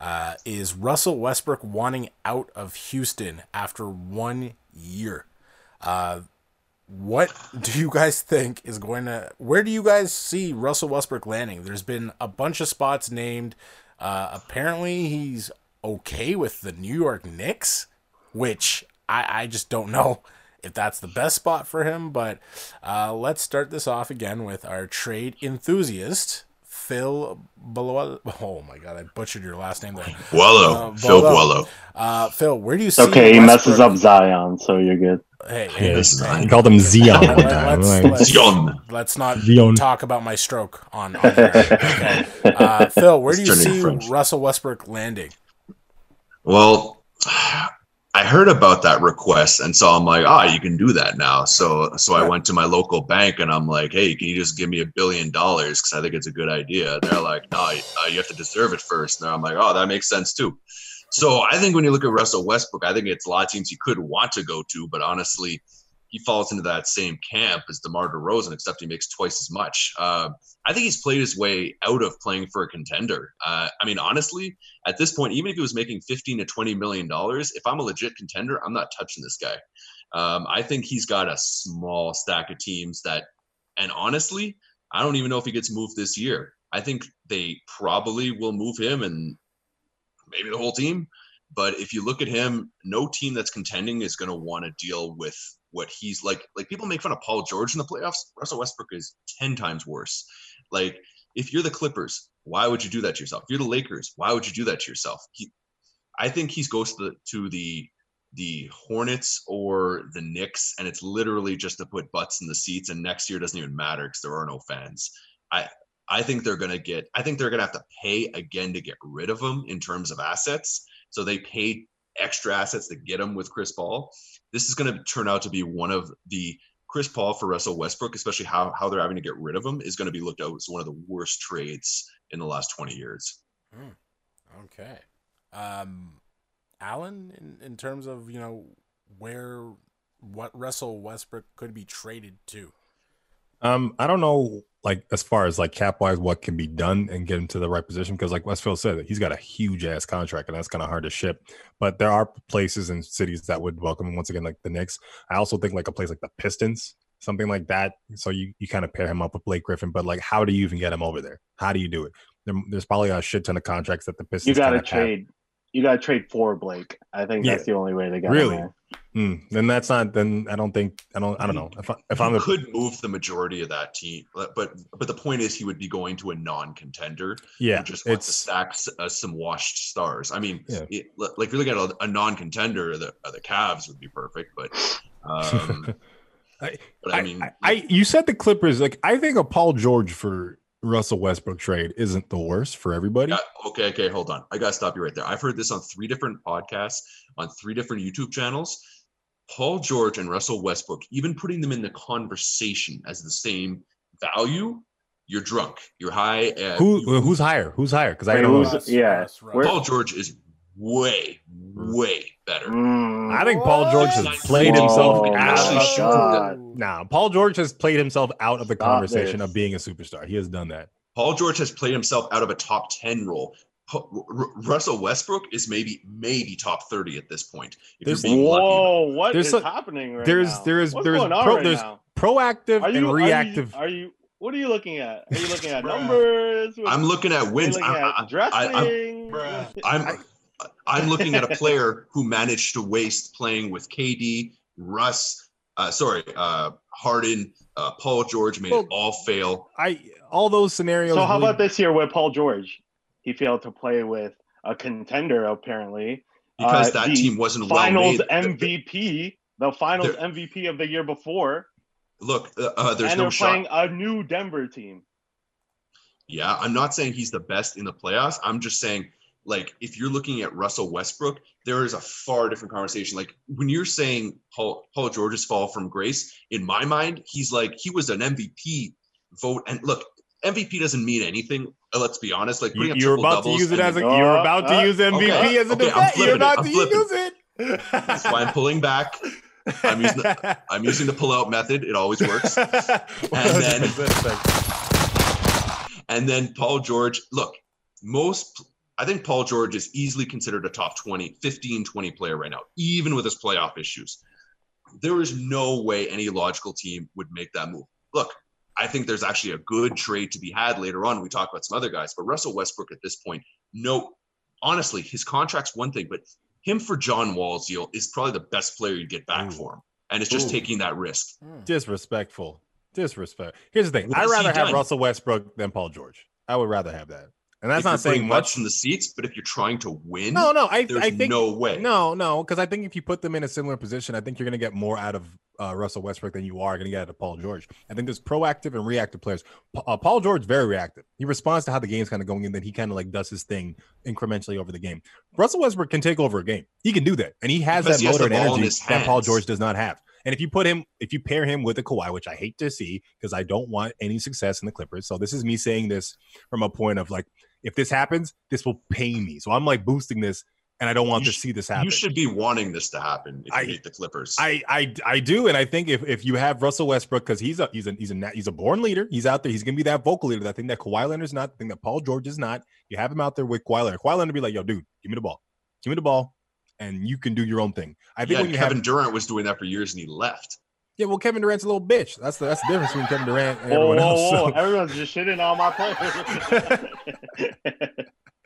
uh, is Russell Westbrook wanting out of Houston after one year. Uh, what do you guys think is going to? Where do you guys see Russell Westbrook landing? There's been a bunch of spots named. Uh, apparently, he's okay with the New York Knicks, which I, I just don't know if that's the best spot for him. But uh, let's start this off again with our trade enthusiast, Phil Below. Oh my God, I butchered your last name there. Wallow, Uh, Phil Wallow. Wallow. Uh, Phil, where do you see? Okay, he messes up Zion, so you're good. Hey, hey, Yes, hey. man. He called him Zion. Let's, let's, Zion. let's not Zion. talk about my stroke on, on here. Okay. Uh, Phil, where do you see French. Russell Westbrook landing? Well, I heard about that request, and so I'm like, ah, you can do that now. So, so I went to my local bank, and I'm like, hey, can you just give me a billion dollars? Because I think it's a good idea. They're like, no, you- uh, you have to deserve it first. And I'm like, oh, that makes sense too. So I think when you look at Russell Westbrook, I think it's a lot of teams he could want to go to, but honestly, he falls into that same camp as DeMar DeRozan, except he makes twice as much. Uh, I think he's played his way out of playing for a contender. Uh, I mean, honestly, at this point, even if he was making 15 to 20 million dollars, if I'm a legit contender, I'm not touching this guy. Um, I think he's got a small stack of teams that, and honestly, I don't even know if he gets moved this year. I think they probably will move him and maybe the whole team. But if you look at him, no team that's contending is going to want to deal with what he's like. Like people make fun of Paul George in the playoffs. Russell Westbrook is 10 times worse. Like if you're the Clippers, why would you do that to yourself? If you're the Lakers, why would you do that to yourself? He, I think he's goes to the, to the the Hornets or the Knicks, and it's literally just to put butts in the seats. And next year doesn't even matter because there are no fans. I I think they're gonna get. I think they're gonna have to pay again to get rid of him in terms of assets. So they paid extra assets to get him with Chris Paul. This is going to turn out to be one of the Chris Paul for Russell Westbrook, especially how, how they're having to get rid of him, is going to be looked at as one of the worst trades in the last 20 years. Okay. Um, Alan, in, in terms of, you know, where what Russell Westbrook could be traded to. Um, I don't know, like as far as like cap wise, what can be done and get him to the right position because, like Westfield said, he's got a huge ass contract and that's kind of hard to ship. But there are places and cities that would welcome him once again, like the Knicks. I also think like a place like the Pistons, something like that. So you you kind of pair him up with Blake Griffin, but like, how do you even get him over there? How do you do it? There, there's probably a shit ton of contracts that the Pistons. You got to kinda have. trade. You got to trade for Blake. I think that's the only way to get him Really? there. Hmm, then that's not. Then I don't think. I don't. I don't know. If I, if I'm a, could move the majority of that team, but but the point is he would be going to a non-contender. yeah, who just wants to stack uh, some washed stars. I mean, Yeah. it, like if you look at a, a non-contender, the uh, the Cavs would be perfect, but um, I- but I, mean, I, I you said the Clippers. Like I think a Paul George for Russell Westbrook trade isn't the worst for everybody. Okay, okay, hold on. I gotta stop you right there. I've heard this on three different podcasts, on three different YouTube channels. Paul George and Russell Westbrook, even putting them in the conversation as the same value, you're drunk. You're high. Uh, Who you- who's higher? Who's higher? Because I don't know. who's- Russ, yeah, Russ, Russ. Paul George is way, way better. Mm. I think Paul George has played Whoa, himself man. out. Actually Of, shoot nah, Paul George has played himself out of the Stop conversation this. of being a superstar. He has done that. Paul George has played himself out of a top 10 role. Pa- R- R- Russell Westbrook is maybe maybe top 30 at this point. If There's- you're being lucky. Whoa, what There's is a- happening right there's now? there is What's there's pro, right there's now? proactive Are you and are you- reactive. Are you, What are you looking at? Are you looking at numbers? What- I'm looking at wins. looking I, at dressing? I'm I'm looking at a player who managed to waste playing with KD, Russ, uh, sorry, uh, Harden, uh, Paul George made Well, it all fail. I all those scenarios. So how really- about this year with Paul George? He failed to play with a contender apparently. Because Uh, that team wasn't well Finals made. MVP, the Finals MVP of the year before, Look, uh, uh, there's and no they're shot. playing a new Denver team. Yeah, I'm not saying he's the best in the playoffs. I'm just saying, like, if you're looking at Russell Westbrook, there is a far different conversation. Like when you're saying Paul Paul George's fall from grace, in my mind, he's like he was an MVP vote. And look, MVP doesn't mean anything. uh, Let's be honest. Like you, you're about to use it as a. Uh, You're about to uh, use MVP okay, as a okay, defense. You're flipping it, about to use it. That's why I'm pulling back. I'm using the, I'm using the pull out method. It always works. then- And then Paul George, look, most I think Paul George is easily considered a top 20, 15, 20 player right now, even with his playoff issues. There is no way any logical team would make that move. Look, I think there's actually a good trade to be had later on. We talk about some other guys, but Russell Westbrook at this point, no, honestly, his contract's one thing, but him for John Wall's deal is probably the best player you'd get back Ooh. for him. And it's just Ooh. taking that risk. Hmm. Disrespectful. Disrespect. Here's the thing. What I'd rather have done? Russell Westbrook than Paul George. I would rather have that. And that's not saying much. in the seats, but if you're trying to win, No, no. I, there's I think no way. No, no, because I think if you put them in a similar position, I think you're going to get more out of uh, Russell Westbrook than you are going to get out of Paul George. I think there's proactive and reactive players. Pa- uh, Paul George very reactive. He responds to how the game's kind of going, and then he kind of like does his thing incrementally over the game. Russell Westbrook can take over a game. He can do that, and he has Because that he has motor the and energy that Paul. George does not have. And if you put him, if you pair him with a Kawhi, which I hate to see because I don't want any success in the Clippers. So this is me saying this from a point of like, if this happens, this will pay me. So I'm like boosting this, and I don't want You to sh- see this happen. You should be wanting this to happen if you I- hate the Clippers. I, I I do, and I think if, if you have Russell Westbrook because he's a he's a he's a he's a born leader, he's out there, he's gonna be that vocal leader. That thing that Kawhi Leonard's not, the thing that Paul George is not. You have him out there with Kawhi Leonard. Kawhi Leonard be like, yo, dude, give me the ball, give me the ball, and you can do your own thing. I think yeah, when you Kevin have Durant was doing that for years and he left. Yeah, well, Kevin Durant's a little bitch. That's the that's the difference between Kevin Durant and Whoa, everyone whoa, else. whoa. So- Everyone's just shitting on my players.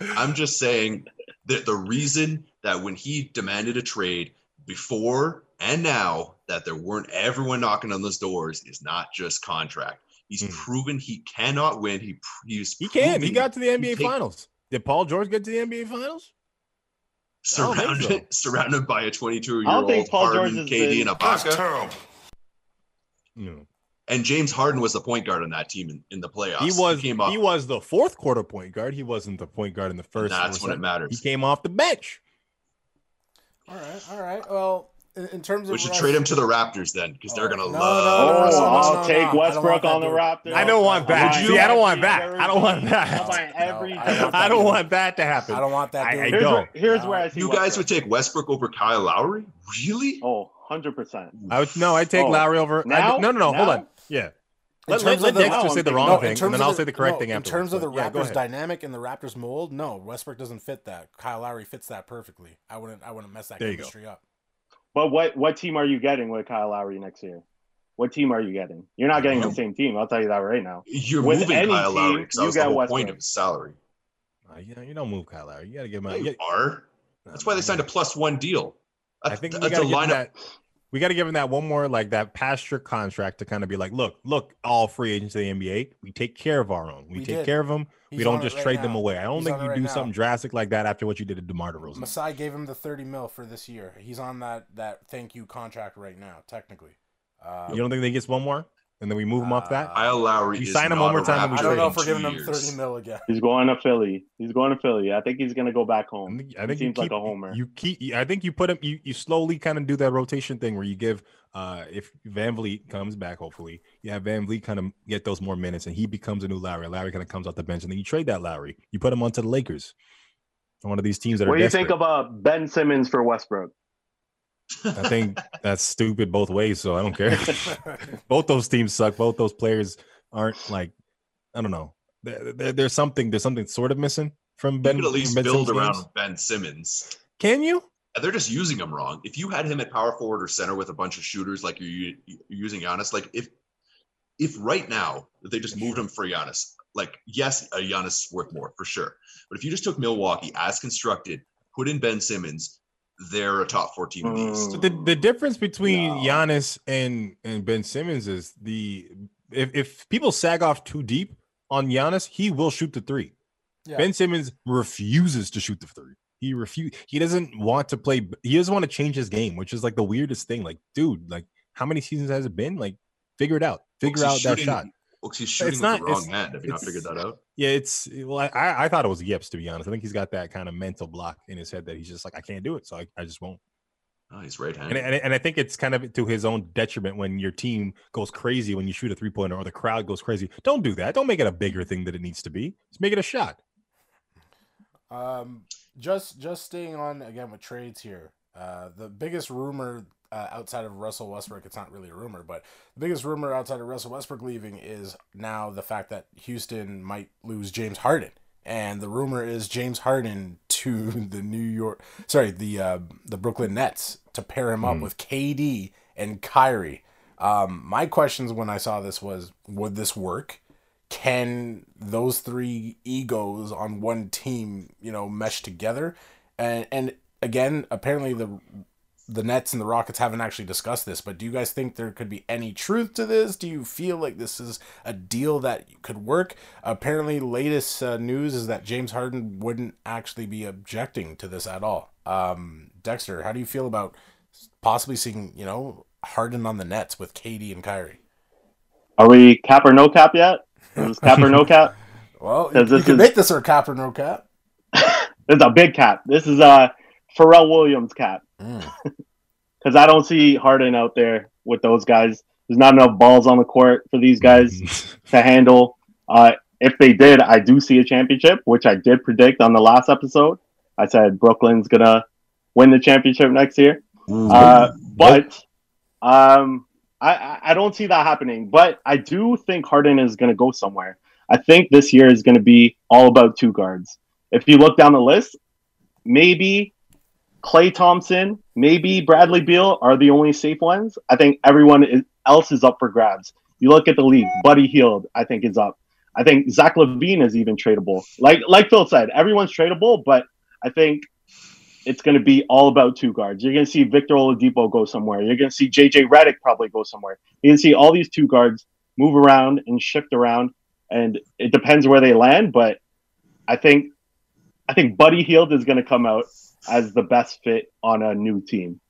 I'm just saying that the reason that when he demanded a trade before and now that there weren't everyone knocking on those doors is not just contract. He's Hmm. proven he cannot win. He pr- he's he can. He got to the NBA take- Finals. Did Paul George get to the NBA Finals? I don't surrounded surrounded by a 22 year old Paul George Harden, has KD, been- and Ibaka. No. And James Harden was the point guard on that team in, in the playoffs. He was came up. he was the fourth quarter point guard. He wasn't the point guard in the first. That's when it matters. He came off the bench. All right, all right. Well, in, in terms of We should Russ- trade him to the Raptors then, because they're oh, gonna No, no, love. no, oh, no, Oh, Westbrook. I'll take Westbrook on the. Raptors. I don't want that. Would you? See, I don't want that. I don't want that. buying every. I don't want that don't dude. want that to happen. I don't want that I- I Here's, don't. where, here's where I see You guys would take Westbrook over Kyle Lowry? Really? Oh, 100%. I would no. I take Oh, Lowry over. I, now? no, no, no. Hold on. Yeah. In Let, terms let, let the- Dexter No, say the wrong No, thing, in and terms then I'll the- say the correct no, thing In terms of the But, yeah, go Raptors ahead. dynamic and the Raptors mold, no, Westbrook doesn't fit that. Kyle Lowry fits that perfectly. I wouldn't. I wouldn't mess that There you chemistry up. But what what team are you getting with Kyle Lowry next year? What team are you getting? You're not getting the same team. I'll tell you that right now. You're With moving any Kyle Lowry because that you was the whole Westbrook. point of his salary. Uh, you, know, you don't move Kyle Lowry. You got to give him. Yeah, A, you are. That's why they signed a plus one deal. I That's, think we got to give him lineup. that. We got to give him that one more like that pasture contract to kind of be like, look, look, all free agents of the NBA, we take care of our own. We, We take did. care of them. He's we don't just right trade them away. I don't He's think you right do now. something drastic like that after what you did to DeMar DeRozan. Masai gave him the thirty mil for this year. He's on that that thank you contract right now, technically. Uh, You don't think they gets one more, and then we move him off that? Uh, Kyle Lowry. We sign him one more time and we I Raptor don't trade know in if we're giving him years. thirty mil again. He's going to Philly. He's going to Philly. I think he's going to go back I home. think, I think you seems like keep, a homer. You keep. I think you put him. You, you slowly kind of do that rotation thing where you give. Uh, if VanVleet comes back, hopefully, you have VanVleet kind of get those more minutes, and he becomes a new Lowry. Lowry kind of comes off the bench, and then you trade that Lowry. You put him onto the Lakers, one of these teams that are What are do you desperate. think about Ben Simmons for Westbrook? I think that's stupid both ways, so I don't care. both those teams suck. Both those players aren't like I don't know. There, there- there's something. There's something sort of missing from You Ben. could at least Ben build Simmons around games. Ben Simmons. Can you? They're just using him wrong. If you had him at power forward or center with a bunch of shooters like you're, you're using Giannis, like if if right now they just moved him for Giannis, like yes, a Giannis is worth more for sure. But if you just took Milwaukee as constructed, put in Ben Simmons, they're a top four team in the East. So the, the difference between No. Giannis and and Ben Simmons is the if, if people sag off too deep on Giannis, he will shoot the three. Yeah. Ben Simmons refuses to shoot the three. He refuse. He doesn't want to play. He doesn't want to change his game, which is like the weirdest thing. Like, dude, like how many seasons has it been? Like, figure it out. Figure out out 'cause that shot. Shooting- Well, 'cause he's shooting It's with not- the wrong it's- hand. Have you not figured that out? Yeah, it's well. I- I I thought it was yips to be honest. I think he's got that kind of mental block in his head that he's just like, I can't do it, so I, I just won't. Oh, he's right And, handed. and, and I think it's kind of to his own detriment when your team goes crazy when you shoot a three pointer or the crowd goes crazy. Don't do that. Don't make it a bigger thing than it needs to be. Just make it a shot. Um, just just staying on again with trades here. Uh, the biggest rumor uh, outside of Russell Westbrook, it's not really a rumor, but the biggest rumor outside of Russell Westbrook leaving is now the fact that Houston might lose James Harden, and the rumor is James Harden to the New York, sorry, the uh, the Brooklyn Nets to pair him up with KD and Kyrie. Um, my questions when I saw this was, would this work? can those three egos on one team, you know, mesh together? And and again, apparently the the Nets and the Rockets haven't actually discussed this, but do you guys think there could be any truth to this? Do you feel like this is a deal that could work? Apparently, latest uh, news is that James Harden wouldn't actually be objecting to this at all. Um, Dexter, how do you feel about possibly seeing, you know, Harden on the Nets with KD and Kyrie? Are we cap or no cap yet? Is this cap or no cap? Well, you, you can is- make this or cap or no cap. It's a big cap. This is a Pharrell Williams cap Mm. because I don't see Harden out there with those guys. There's not enough balls on the court for these guys to handle. Uh, if they did, I do see a championship, which I did predict on the last episode. I said Brooklyn's gonna win the championship next year. Uh, but um, I, I- I don't see that happening. But I do think Harden is going to go somewhere. I think this year is going to be all about two guards. If you look down the list, maybe Klay Thompson, maybe Bradley Beal are the only safe ones. I think everyone is, else is up for grabs. You look at the league, Buddy Hield, I think is up. I think Zach LaVine is even tradable. Like like Phil said, everyone's tradable, but I think it's going to be all about two guards. You're going to see Victor Oladipo go somewhere. You're going to see JJ Redick probably go somewhere. You're going to see all these two guards move around and shift around, and it depends where they land. But I think I think Buddy Hield is going to come out as the best fit on a new team.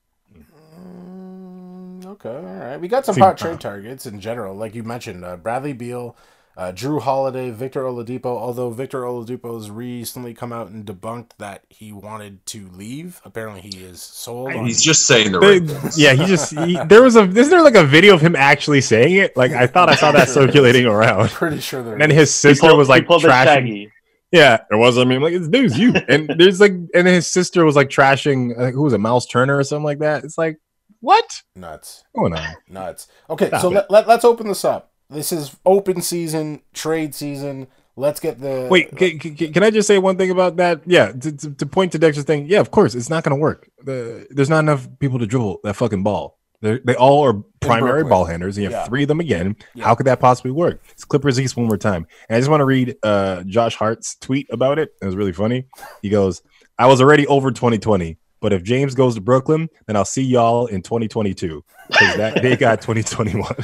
Mm, okay, all right. We got some hot trade targets in general, like you mentioned. Uh, Bradley Beal, Uh, Jrue Holiday, Victor Oladipo. Although Victor Oladipo has recently come out and debunked that he wanted to leave. Apparently, he is sold. on He's just saying the right things. yeah, he just he, there was a isn't there like a video of him actually saying it? Like I thought I saw that circulating around. pretty sure there. And then his sister pulled- was like pulled the trashing. Shaggy. Yeah, there was. I mean, like it's dude's you. And there's like, and then his sister was like trashing. Like, who was it, Miles Turner or something like that? It's like what nuts. going on? Nuts. Okay, Stop so let, let, let's open this up. This is open season, trade season. Let's get the Wait, can, can, can I just say one thing about that? Yeah, to, to, to point to Dexter's thing. Yeah, of course, it's not going to work. The, there's not enough people to dribble that fucking ball. They're, they all are primary ball handlers. And you have Yeah. three of them again. Yeah. How could that possibly work? It's Clippers East one more time. And I just want to read uh, Josh Hart's tweet about it. It was really funny. He goes, "I was already over 2020, but if James goes to Brooklyn, then I'll see y'all in 2022 because that they got 2021."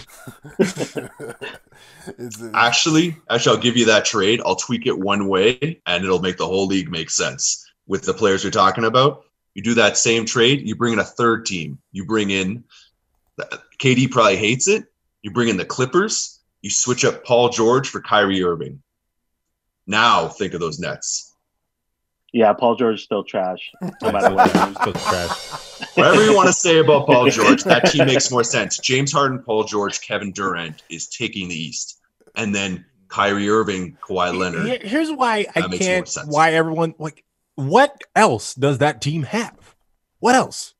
Actually, actually, I'll give you that trade. I'll tweak it one way, and it'll make the whole league make sense with the players you're talking about. You do that same trade. You bring in a third team. You bring in KD. Probably hates it. You bring in the Clippers. You switch up Paul George for Kyrie Irving. Now think of those Nets. Yeah, Paul George is still trash. No matter what. Still trash. Whatever you want to say about Paul George, that team makes more sense. James Harden, Paul George, Kevin Durant is taking the East, and then Kyrie Irving, Kawhi Leonard. Here's why I makes can't. sense. Why everyone like? What else does that team have? What else?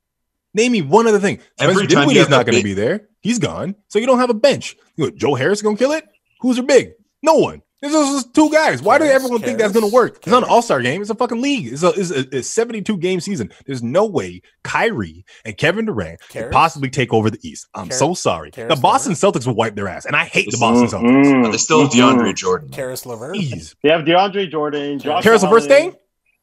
Name me one other thing. Every Spencer time you Dinwiddie's not going to be there. He's gone, so you don't have a bench. You know, Joe Harris going to kill it. Who's your big? No one. There's just two guys. Why does Caris, everyone think that's going to Caris, work? It's not an All Star game. It's a fucking league. It's a, it's a, a 72 game season. There's no way Kyrie and Kevin Durant could possibly take over the East. I'm Caris- so sorry. Caris the Boston Celtics will wipe their ass, and I hate the Boston Celtics. Mm, But they still have mm, DeAndre. Jordan. Caris LeVert. Jeez. They have DeAndre Jordan, Josh Caris LeVert staying?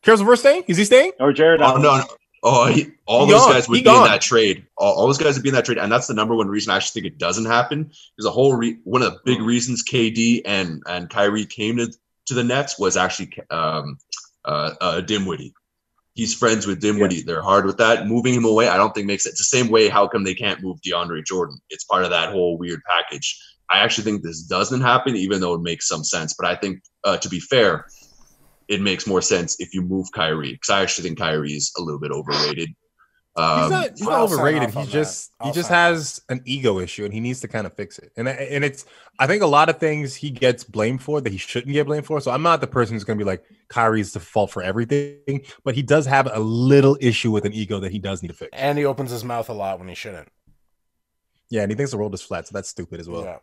Caris LeVert staying? Is he staying? or Jarrett Oh Allen. no, no. Oh, he, all He those gone. guys would He be in that trade. All, all those guys would be in that trade, and that's the number one reason I actually think it doesn't happen. There's a whole re- one of the big reasons KD and and Kyrie came to to the Nets was actually um, uh, uh, Dinwiddie. He's friends with Dinwiddie. They're hard with that. Moving him away, I don't think makes sense. The same way, how come they can't move DeAndre Jordan? It's part of that whole weird package. I actually think this doesn't happen, even though it makes some sense. But I think, uh, to be fair, it makes more sense if you move Kyrie because I actually think Kyrie is a little bit overrated. Um, he's not, he's not overrated. He just he just sign has an ego issue, and he needs to kind of fix it. And and it's I think a lot of things he gets blamed for that he shouldn't get blamed for. So I'm not the person who's going to be like Kyrie's the fault for everything, but he does have a little issue with an ego that he does need to fix. And he opens his mouth a lot when he shouldn't. Yeah, and he thinks the world is flat, so that's stupid as well. yeah.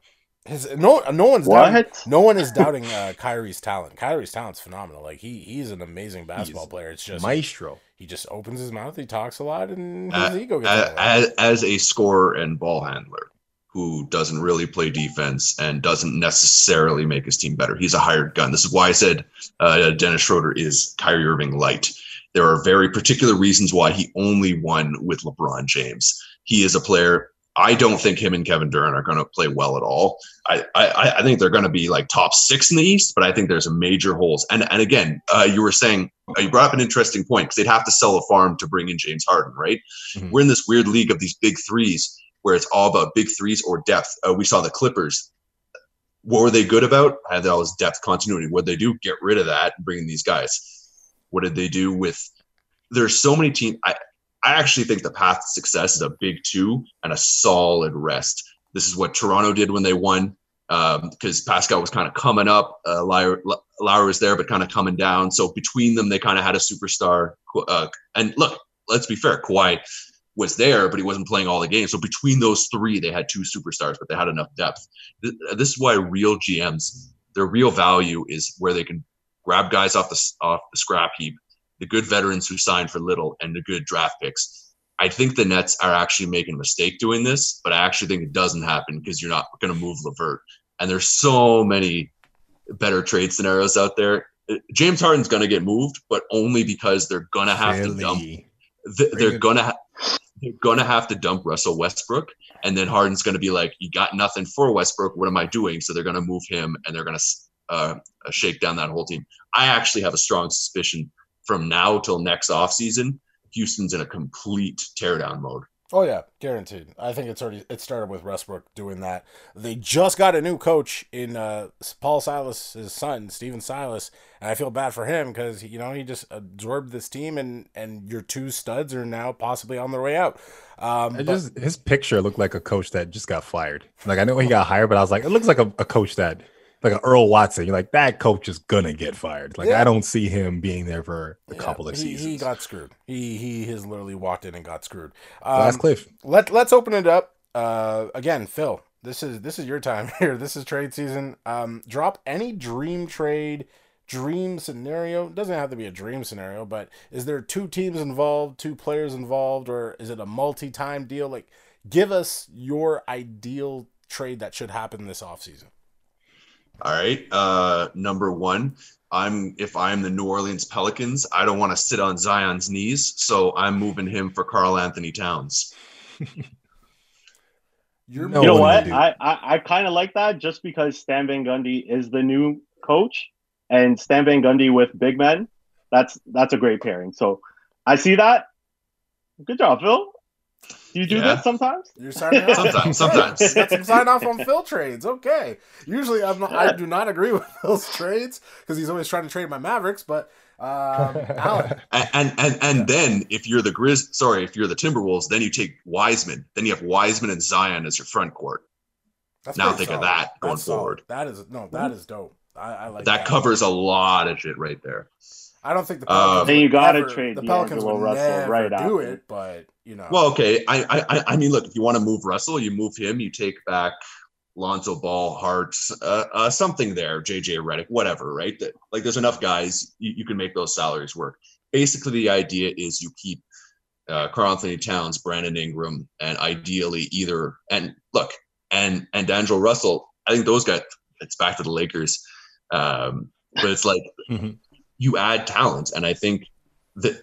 His no no one's What? doubting, no one is doubting uh, Kyrie's talent. Kyrie's talent's phenomenal. Like he he's an amazing basketball He's player. It's just Maestro. he just opens his mouth, he talks a lot, and his Uh, ego gets as, out of line. as, as a scorer and ball handler who doesn't really play defense and doesn't necessarily make his team better. He's a hired gun. This is why I said uh, Dennis Schroeder is Kyrie Irving light. There are very particular reasons why he only won with LeBron James. He is a player. I don't think him and Kevin Durant are going to play well at all. I, I, I think they're going to be like top six in the East, but I think there's a major holes. And and again, uh, you were saying uh, you brought up an interesting point because they'd have to sell a farm to bring in James Harden, right? Mhm. We're in this weird league of these big threes where it's all about big threes or depth. Uh, we saw the Clippers. What were they good about? Had that was depth continuity. What they do? Get rid of that and bring in these guys. What did they do with? There's so many teams. I I actually think the path to success is a big two and a solid rest. This is what Toronto did when they won because Pascal was kind of coming up. Uh, Lowry was there, but kind of coming down. So between them, they kind of had a superstar. Uh, and look, let's be fair. Kawhi was there, but he wasn't playing all the games. So between those three, they had two superstars, but they had enough depth. Th- This is why real GMs, their real value is where they can grab guys off the off the scrap heap, the good veterans who signed for little, and the good draft picks. I think the Nets are actually making a mistake doing this, but I actually think it doesn't happen because you're not going to move Levert. And there's so many better trade scenarios out there. James Harden's going to get moved, but only because they're going to have to dump they're gonna ha- they're gonna have to dump Russell Westbrook, and then Harden's gonna be like, "You got nothing for Westbrook. What am I doing?" So they're gonna move him, and they're gonna uh, uh, shake down that whole team. I actually have a strong suspicion from now till next offseason, Houston's in a complete teardown mode. Oh yeah, guaranteed. I think it's already it started with Westbrook doing that. They just got a new coach in uh, Paul Silas's son, Stephen Silas, and I feel bad for him because you know he just absorbed this team, and and your two studs are now possibly on their way out. Um, but- just his picture looked like a coach that just got fired. Like I know he got hired, but I was like, it looks like a, a coach that like a Earl Watson. You're like that coach is gonna get fired. Like Yeah. I don't see him being there for a yeah, couple of he, seasons. He got screwed. He he has literally walked in and got screwed. Last Um, Cliff. let let's open it up. Uh, again, Phil, this is this is your time here. This is trade season. Um, drop any dream trade, dream scenario. Doesn't have to be a dream scenario, but is there two teams involved, two players involved, or is it a multi-time deal? Like, give us your ideal trade that should happen this offseason. All right. Uh, number one, I'm if I'm the New Orleans Pelicans, I don't want to sit on Zion's knees, so I'm moving him for Karl Anthony Towns. You're you know what? would. I I, I kind of like that just because Stan Van Gundy is the new coach, and Stan Van Gundy with big men. That's that's a great pairing. So I see that. Good job, Phil. Do you do Yeah. this sometimes? You're signing off. Sometimes, sometimes. You got some sign off on Phil trades. Okay. Usually, I'm not, I do not agree with Phil's trades because he's always trying to trade my Mavericks. But um, Alan, And and and, and then if you're the Grizz, sorry, if you're the Timberwolves, then you take Wiseman. Then you have Wiseman and Zion as your front court. that's Now pretty think of that going That's solid. forward. That is no, that is dope. I, I like That covers a lot of shit right there. I don't think the Uh, Pelicans. Then would you gotta ever- trade the Pelicans D'Angelo would Russell right do after. it, but you know. Well, okay. I, I, I- I mean, look, if you want to move Russell, you move him. You take back Lonzo Ball, Hart, uh, uh, something there, JJ Redick, whatever, right? That, like, there's enough guys you, you can make those salaries work. Basically, the idea is you keep uh, Karl Anthony Towns, Brandon Ingram, and ideally either and look and and D'Angelo Russell. I think those guys. It's back to the Lakers, um, but it's like Mhm. You add talent, and I think that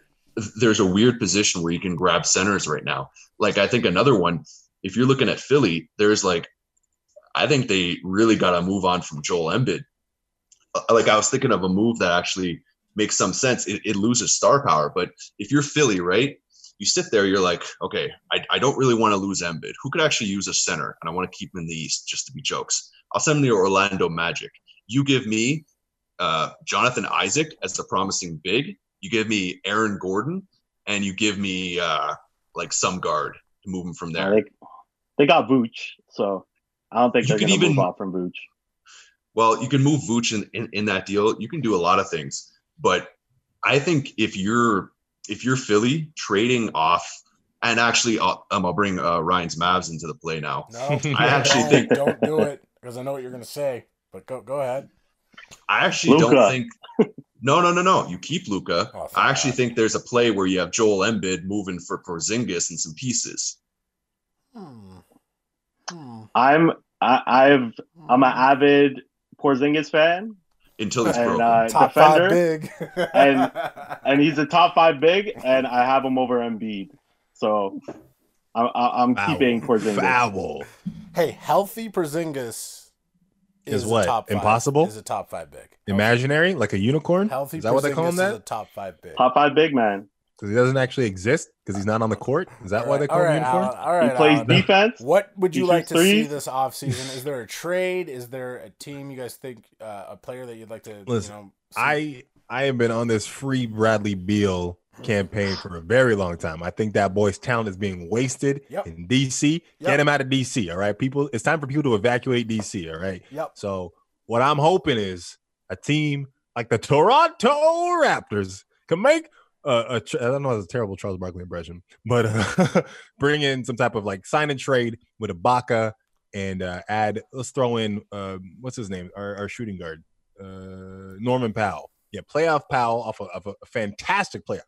there's a weird position where you can grab centers right now. Like I think another one, if you're looking at Philly, there's like, I think they really got to move on from Joel Embiid. Uh, Like I was thinking of a move that actually makes some sense. It, it loses star power, but if you're Philly, right? You sit there, you're like, okay, I, I don't really want to lose Embiid. Who could actually use a center? And I want to keep him in the East just to be jokes. I'll send him to Orlando Magic. You give me uh, Jonathan Isaac as the promising big. You give me Aaron Gordon, and you give me uh, like some guard to move him from there. They, they got Vooch, so I don't think You they're can going to even- move off from Vooch. Well, you can move Vooch in, in, in that deal. You can do a lot of things, but I think if you're if you're Philly trading off, and actually, I'll, um, I'll bring uh, Ryan's Mavs into the play now. no, I actually don't, think- don't do it because I know what you're gonna say. But go go ahead. I actually Luka. don't think. No, no, no, no. You keep Luka. Oh, I actually God. think there's a play where you have Joel Embiid moving for Porzingis and some pieces. Hmm. Hmm. I'm I, I've I'm an avid Porzingis fan, Until he's and broken. uh, Top defender, five big. And- and he's a top five big, and I have him over Embiid. So I'm I'm Foul. keeping Porzingis. Foul. hey, healthy Porzingis Is a what? top five- Impossible? Is a top five big. Imaginary, like a unicorn. Healthy Is that what they call him? Porzingis is a top five big. Top five big man. because he doesn't actually exist because he's not on the court. Is that why they call all him right, unicorn? Alan, all right, he plays Alan. defense. What would you He like shoots to see threes. this offseason? Is there a trade? Is there a team you guys think uh, a player that you'd like to Listen, you know see? I I have been on this free Bradley Beal campaign for a very long time. I think that boy's talent is being wasted Yep. in DC. Yep. Get him out of DC. All right, people. It's time for people to evacuate DC. All right. Yep. So what I'm hoping is a team like the Toronto Raptors can make uh, a. I don't know. It's a terrible Charles Barkley impression, but uh, bring in some type of like sign and trade with Ibaka and uh, add. Let's throw in um, what's his name? Our, our shooting guard, uh, Norman Powell. Yeah, playoff Powell off of, of a, fantastic playoff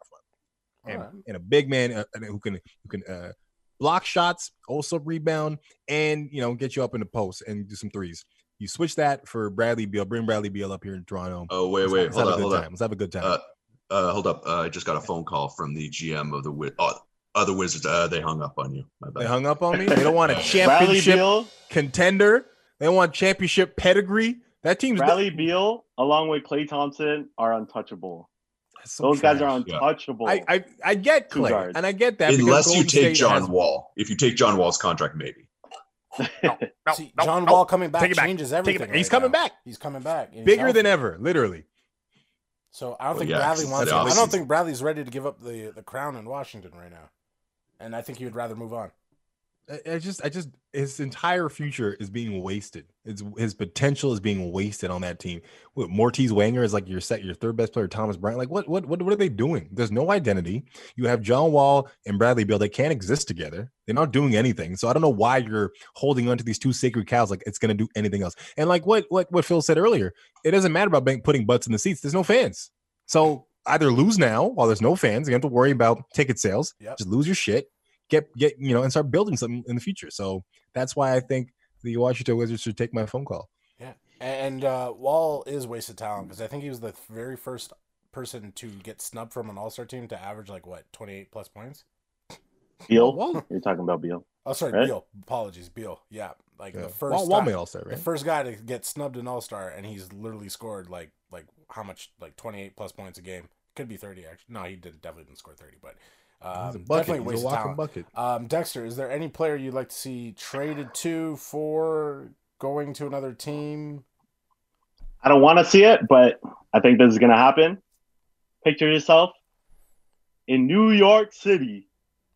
and, All right. and a big man uh, who can who can uh, block shots, also rebound, and you know get you up in the post and do some threes. You switch that for Bradley Beal. Bring Bradley Beal up here in Toronto. oh wait, Let's- wait, let's hold have on, a hold good on. time. Let's have a good time. Uh, uh, hold up. Uh, I just got a phone call from the GM of the Wiz- uh, other Wizards. Uh, they hung up on you. My bad. they hung up on me. They don't want a Bradley championship contender. They want championship pedigree. That team's Bradley Beal, along with Klay Thompson, are untouchable. That's so Those guys are untouchable. I, I I get Two Klay, guards. and I get that. Unless you take State John has- Wall. If you take John Wall's contract, maybe. See, John Wall coming back Take back. changes everything. back. He's right coming now. back. He's coming back. and he's bigger than ever, literally. So I don't Well, think yeah, Bradley wants. the I don't offseason. think Bradley's ready to give up the the crown in Washington right now, and I think he would rather move on. I- just, I just, his entire future is being wasted. It's his potential is being wasted on that team. What, Moritz Wagner is like your set, your third best player, Thomas Bryant. Like, what, what, what, what are they doing? There's no identity. You have John Wall and Bradley Beal. They can't exist together. They're not doing anything. So I don't know why you're holding on to these two sacred cows like it's going to do anything else. And like what, what, what Phil said earlier, it doesn't matter about putting butts in the seats. There's no fans. So either lose now while there's no fans. You have to worry about ticket sales. Yep. Just lose your shit get get you know and start building something in the future. So that's why I think the Washington Wizards should take my phone call. Yeah, and uh, Wall is wasted talent because I think he was the very first person to get snubbed from an All Star team to average like what twenty eight plus points. Beal. Wall, You're talking about Beal. Oh, sorry, Right? Beal. Apologies, Beal. Yeah, like yeah. the first Wall, Wall time- made All Star, the right? first guy to get snubbed an All Star, and he's literally scored like like how much like twenty eight plus points a game. Could be thirty actually. No, he didn't definitely didn't score thirty, but uh, He's a bucket. definitely He's a wasted walking talent. bucket. Um, Dexter, is there any player you'd like to see traded to for going to another team? I don't want to see it, but I think this is going to happen. Picture yourself in New York City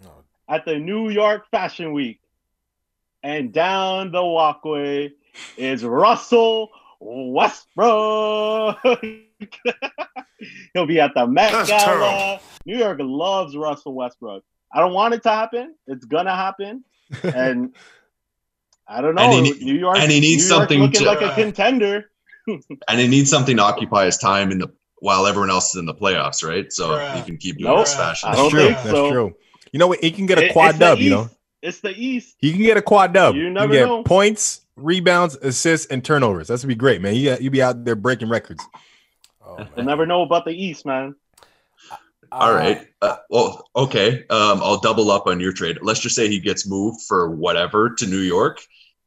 No. at the New York Fashion Week, and down the walkway is Russell Westbrook. He'll be at the Met That's Gala. terrible. New York loves Russell Westbrook. I don't want it to happen. It's gonna happen, and I don't know. And he New York, and he needs New York something looking to- like a uh, contender. And he needs something to occupy his time in the while everyone else is in the playoffs, right? So Bruh. he can keep doing Nope. this fashion. That's true. think That's so. true. You know what? He can get a It- quad it's dub. You know, It's the East. he can get a quad dub. You He never get know. points, rebounds, assists, and turnovers. That's would be great, man. You you be out there breaking records. You'll never know about the East, man. All Uh, right. Uh, well, okay. Um, I'll double up on your trade. Let's just say he gets moved for whatever to New York,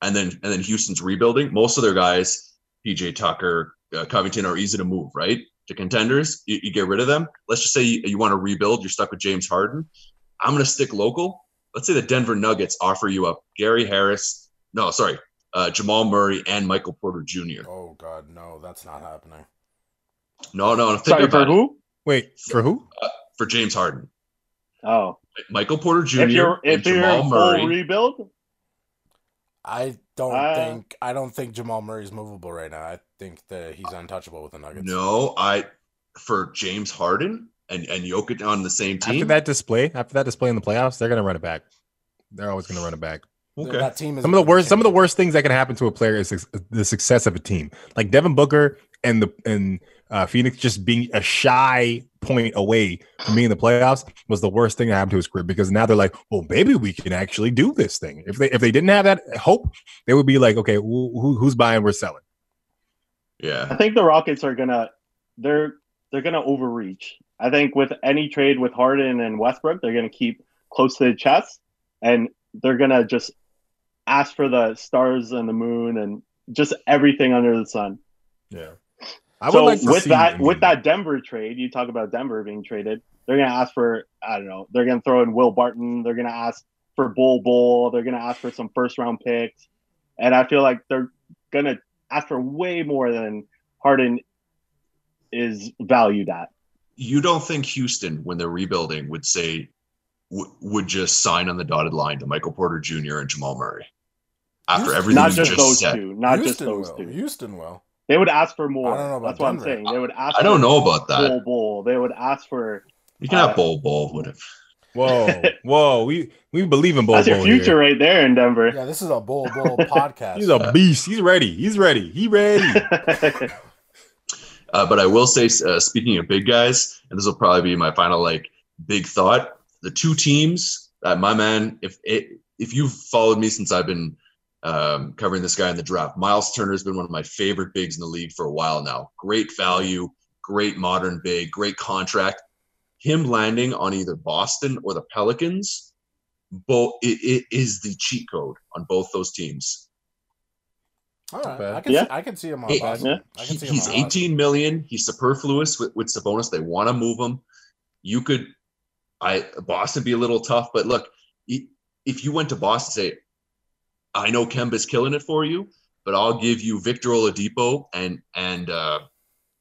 and then and then Houston's rebuilding. Most of their guys, PJ Tucker, uh, Covington, are easy to move, right? To contenders, you, you get rid of them. Let's just say you, you want to rebuild. You're stuck with James Harden. I'm going to stick local. Let's say the Denver Nuggets offer you up Gary Harris. No, sorry, uh, Jamal Murray and Michael Porter Jr. Oh God, no, that's not happening. No, no, think Sorry for it. who? Wait for who? For James Harden, Oh, Michael Porter Jr. if you're if and you're Jamal Murray. full rebuild, I don't Uh, think I don't think Jamal Murray's movable right now. I think that he's untouchable with the Nuggets. No, I for James Harden and and Jokic on the same team. After that display, after that display in the playoffs, they're gonna run it back. They're always gonna run it back. okay. that team is Some of the worst, some of the worst things that can happen to a player is the success of a team. Like Devin Booker and the and uh, Phoenix just being a shy point away from being in the playoffs was the worst thing that happened to his career because now they're like, well, maybe we can actually do this thing. If they if they didn't have that hope, they would be like, okay, who, who who's buying? We're selling. Yeah, I think the Rockets are gonna they're they're gonna overreach. I think with any trade with Harden and Westbrook, they're gonna keep close to the chest, and they're gonna just ask for the stars and the moon and just everything under the sun. Yeah. I so like to with see- that with that Denver trade, you talk about Denver being traded. They're gonna ask for I don't know. They're gonna throw in Will Barton. They're gonna ask for Bol Bol. They're gonna ask for some first round picks, and I feel like they're gonna ask for way more than Harden is valued at. You don't think Houston, when they're rebuilding, would say w- would just sign on the dotted line to Michael Porter Jr. and Jamal Murray after Houston- everything Not just, just, those said? two. Not just Houston those will. two. Houston will. They would ask for more. I don't know about That's what Denver. I'm saying. They would ask. I don't know about that. Bol Bol. They would ask for. You can Uh, have Bol Bol. Whatever. Whoa, whoa, we we believe in Bo That's your future here. right there in Denver. Yeah, this is a Bol Bol podcast. He's a beast. He's ready. He's ready. He ready. Uh, but I will say, uh, speaking of big guys, and this will probably be my final like big thought: the two teams that my man, if it, if you've followed me since I've been um, covering this guy in the draft, Miles Turner has been one of my favorite bigs in the league for a while now. Great value, great modern big, great contract. Him landing on either Boston or the Pelicans, both it, it is the cheat code on both those teams. All right. I can Yeah. see, I can see him on Hey, Boston. yeah. I He- can see him he's on Boston. 18 million. He's superfluous with, with Sabonis. They want to move him. You could, I Boston be a little tough, but look, if you went to Boston, say, I know Kemba's killing it for you, but I'll give you Victor Oladipo and and uh,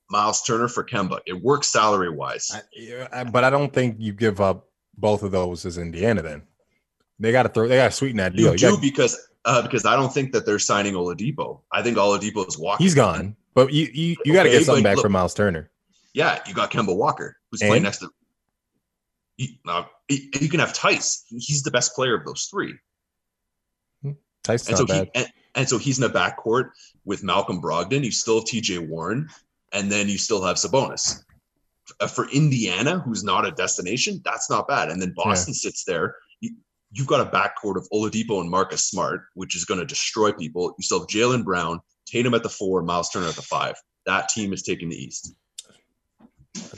Miles Turner for Kemba. It works salary wise. I, yeah, I- but I don't think you give up both of those as Indiana. Then they got to throw. They got to sweeten that deal. You You do got- because uh, because I don't think that they're signing Oladipo. I think Oladipo is walking. he's gone, but you you, you got to Okay, get something back look- from Miles Turner. Yeah, you got Kemba Walker, who's And? playing next to. You, uh, you you can have Tice. He's the best player of those three, And so not he and, and so he's in the backcourt with Malcolm Brogdon. You still have T.J. Warren, and then you still have Sabonis. Uh, for Indiana, who's not a destination, that's not bad. And then Boston sits there. You, you've got a backcourt of Oladipo and Marcus Smart, which is going to destroy people. You still have Jaylen Brown, Tatum at the four, Miles Turner at the five. That team is taking the East.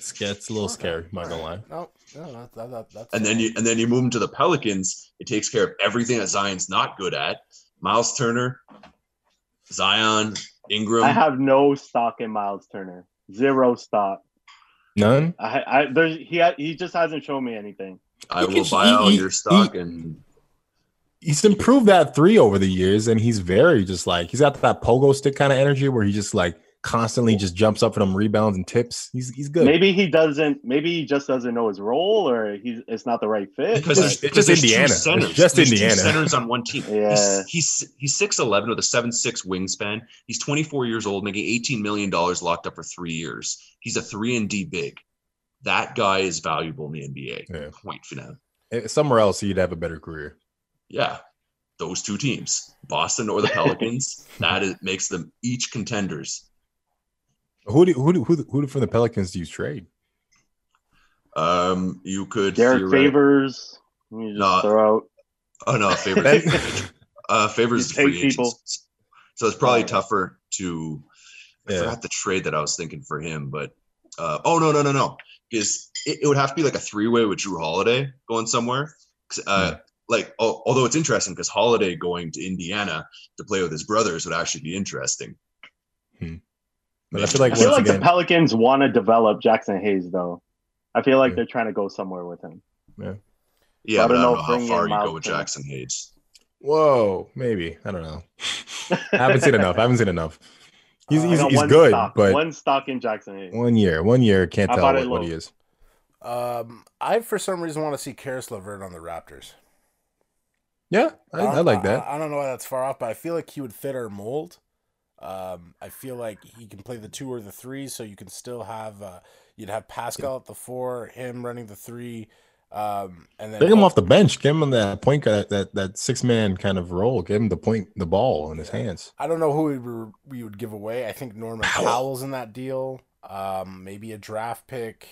That's, that's a little scary. I'm not gonna lie. No, no, that, that, that, that's and then you and then you move him to the Pelicans. It takes care of everything that Zion's not good at. Miles Turner, Zion, Ingram. I have no stock in Miles Turner. Zero stock. None. I, I there's he ha, he just hasn't shown me anything. I will buy he- all he- your stock and He's improved that three over the years, and he's very just like he's got that pogo stick kind of energy where he just like constantly just jumps up for them rebounds and tips. He's he's good. Maybe he doesn't. Maybe he just doesn't know his role, or he's it's not the right fit. because It's- there's, it's just there's two Indiana. It's centers. just There's two Indiana. centers on one team. Yeah. He's he's he's six eleven with a seven six wingspan. He's 24 years old, making 18 million dollars locked up for three years. He's a three and D big. That guy is valuable in the NBA. Yeah. Point final. Eh, Somewhere else, he'd have a better career. Yeah, those two teams, Boston or the Pelicans, that is, makes them each contenders. Who do who do, who, who from the Pelicans do you trade? Um, you could Derek theoretic- Favors. You just No. throw out. Oh no, favors. Uh, favors You free take people. agents. So it's probably Oh. tougher to. I Yeah. forgot the trade that I was thinking for him, but uh, oh no no no no, because it, it would have to be like a three way with Jrue Holiday going somewhere. Uh, Like al- although it's interesting because Holiday going to Indiana to play with his brothers would actually be interesting. But I feel like I feel once like again, the Pelicans want to develop Jaxson Hayes, though. I feel like Yeah. they're trying to go somewhere with him. Yeah, I but don't I know don't know how far you go with Jaxson Hayes. whoa, maybe I don't know. I haven't seen enough. I haven't seen enough. He's Uh, he's, he's good, stock, but one stock in Jaxson Hayes. one year, one year can't tell what, what he is. Um, I for some reason want to see Caris LeVert on the Raptors. Yeah, I, I don't- like that. I, I don't know why that's far off, but I feel like he would fit our mold. Um, I feel like he can play the two or the three, so you can still have uh, you'd have Pascal at the four, him running the three, um, and then Take him off the bench. Give him that point guard, that that six man kind of role. Give him the point, the ball in his hands. I don't know who we, were, we would give away. I think Norman Powell's in that deal. Um, maybe a draft pick.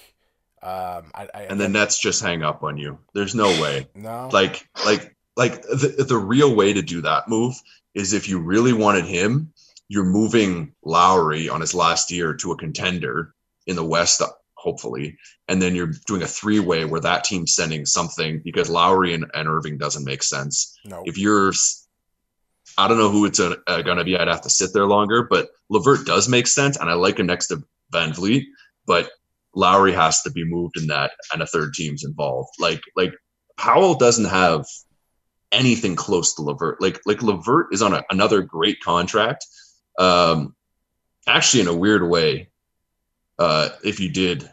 Um, I, I And the Nets just hang up on you. There's no way. no, like like like the, the real way to do that move is if you really wanted him you're moving lowry on his last year to a contender in the west hopefully and then you're doing a three-way where that team's sending something because lowry and, and irving doesn't make sense. No. if you're I don't know who it's uh going to be i'd have to sit there longer but levert does make sense and i like him next to VanVleet but lowry has to be moved in that and a third team's involved. Like like powell doesn't have anything close to levert. Like like levert is on a, another great contract um actually in a weird way uh if you did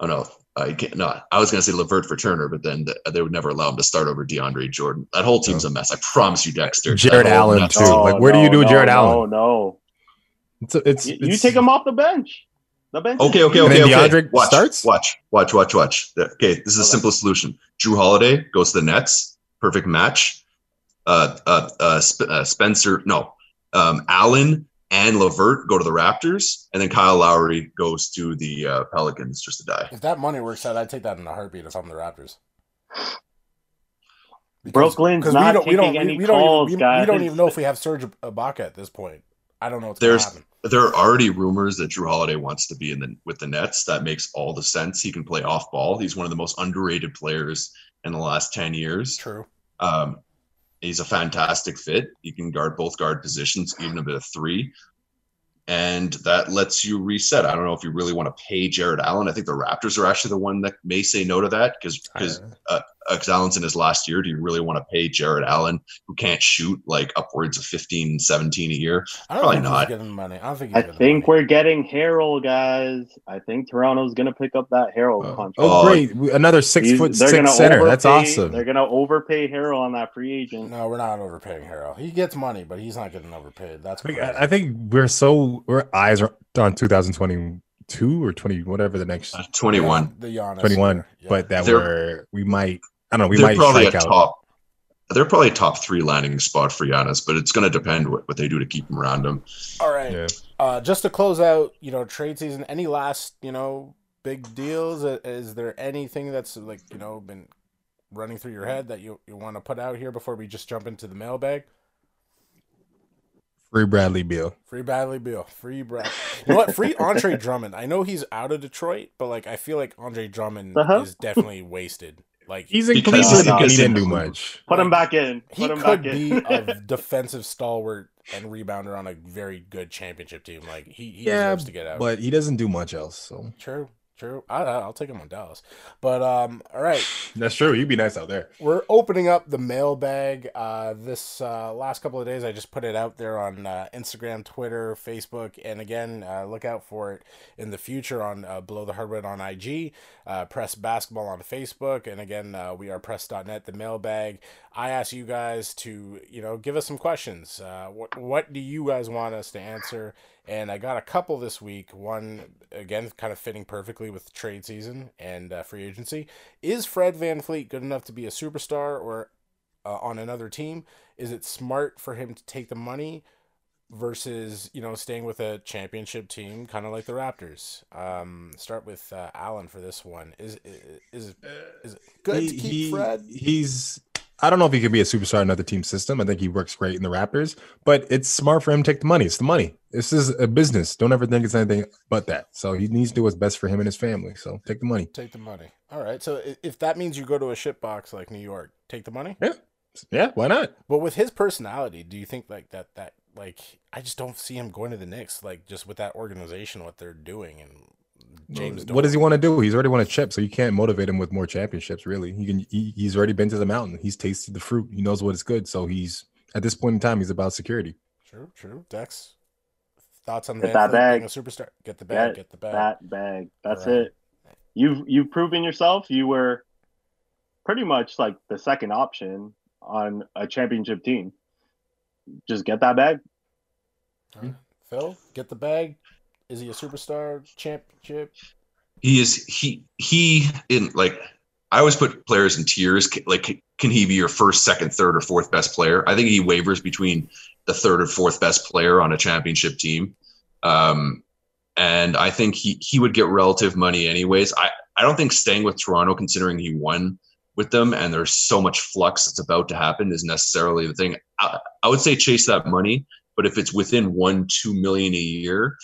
oh no I can't. No, I was going to say Levert for Turner, but then th- they would never allow him to start over DeAndre Jordan. That whole team's a mess. I promise you, Dexter. Jarrett Allen, mess- too. Like, where do you do no, Jarrett no, Allen? No, It's it's, You, you take him off the bench. The bench. is Okay, okay, And okay, okay. DeAndre watch, starts? watch, watch, watch, watch. Okay, this is the Okay. simplest solution. Jrue Holiday goes to the Nets. Perfect match. Uh, uh, uh, Sp- uh Spencer, no, um, Allen and Levert go to the Raptors, and then Kyle Lowry goes to the uh, Pelicans just to die. If that money works out, I'd take that in a heartbeat if I'm the Raptors. Because- Brooklyn's because not we don't, we don't, taking any we, we don't calls, even, we, we don't even know if we have Serge Ibaka at this point. I don't know what's There's- going to happen. There are already rumors that Jrue Holiday wants to be in the with the Nets. That makes all the sense. He can play off ball. He's one of the most underrated players in the last ten years. True. Um, he's a fantastic fit. He can guard both guard positions, even a bit of three. And that lets you reset. I don't know if you really want to pay Jarrett Allen. I think the Raptors are actually the one that may say no to that because because uh, Alex Allen's in his last year. Do you really want to pay Jarrett Allen, who can't shoot like upwards of 15, 17 a year? I don't Probably think not. he's getting money. I don't think. He's I think money. we're getting Harold, guys. I think Toronto's gonna pick up that Harold contract. Oh, Oh, great! Another six He's- foot six gonna center. That's awesome. They're gonna overpay Harold on that free agent. No, we're not overpaying Harold. He gets money, but he's not getting overpaid. That's I think, crazy. I I think we're so our eyes are on 2022 or 20 whatever the next Uh, 21. The Giannis 21. Yeah. but that They're- we're we might I don't know we they're might probably a out. top. They're probably a top three landing spot for Giannis, but it's going to depend what, what they do to keep him around him. All right. Yeah. Uh, just to close out, you know, trade season. Any last, you know, big deals? Uh, Is there anything that's like, you know, been running through your head that you you want to put out here before we just jump into the mailbag? Free Bradley Beal. Free Bradley Beal. Free Brad. You know what? Free Andre Drummond. I know he's out of Detroit, but like I feel like Andre Drummond Uh-huh. is definitely wasted. Like He's in Because- Cleveland because- he didn't do much. Put him back in. he Put him could back be a defensive stalwart and rebounder on a very good championship team. Like he, he Yeah, deserves to get out. but he doesn't do much else. So True, true. I, I'll take him on Dallas. But um, all right, that's true. You'd be nice out there. we're opening up the mailbag. Uh, this uh, last couple of days, I just put it out there on uh, Instagram, Twitter, Facebook, and again, uh, look out for it in the future on uh, Below the Hardwood on IG, uh, Press Basketball on Facebook, and again, uh, we are Press.net. The mailbag. I ask you guys to, you know, give us some questions. Uh, what what do you guys want us to answer? And I got a couple this week. One, again, kind of fitting perfectly with trade season and uh, free agency. Is Fred VanVleet good enough to be a superstar or uh, on another team? Is it smart for him to take the money versus, you know, staying with a championship team, kind of like the Raptors? Um, start with uh, Allen for this one. Is is is it good He- to keep he- Fred? He's. I don't know if he could be a superstar in another team system. I think he works great in the Raptors, but it's smart for him to take the money. It's the money. This is a business. Don't ever think it's anything but that. So he needs to do what's best for him and his family. So take the money. Take the money. All right. So if that means you go to a shit box like New York, take the money. Yeah. Yeah, why not? But with his personality, do you think like that that like I just don't see him going to the Knicks like just with that organization what they're doing and James. what does he want to do? He's already won a chip, so you can't motivate him with more championships. Really, he can. He, he's already been to the mountain. He's tasted the fruit. He knows what is good. So he's at this point in time, he's about security. True, true. Dex, thoughts on Get Van that bag. being a superstar? Get the bag. Get Get the bag. that bag. That's Right. it. You've you've proven yourself. You were pretty much like the second option on a championship team. Just get that bag. All right. Phil, get the bag. Is he a superstar? Championship? He is he he in like I always put players in tiers. Like, can he be your first, second, third, or fourth best player? I think he wavers between the third or fourth best player on a championship team. Um, and I think he he would get relative money anyways. I I don't think staying with Toronto, considering he won with them, and there's so much flux that's about to happen, is necessarily the thing. I, I would say chase that money, but if it's within one two million a year,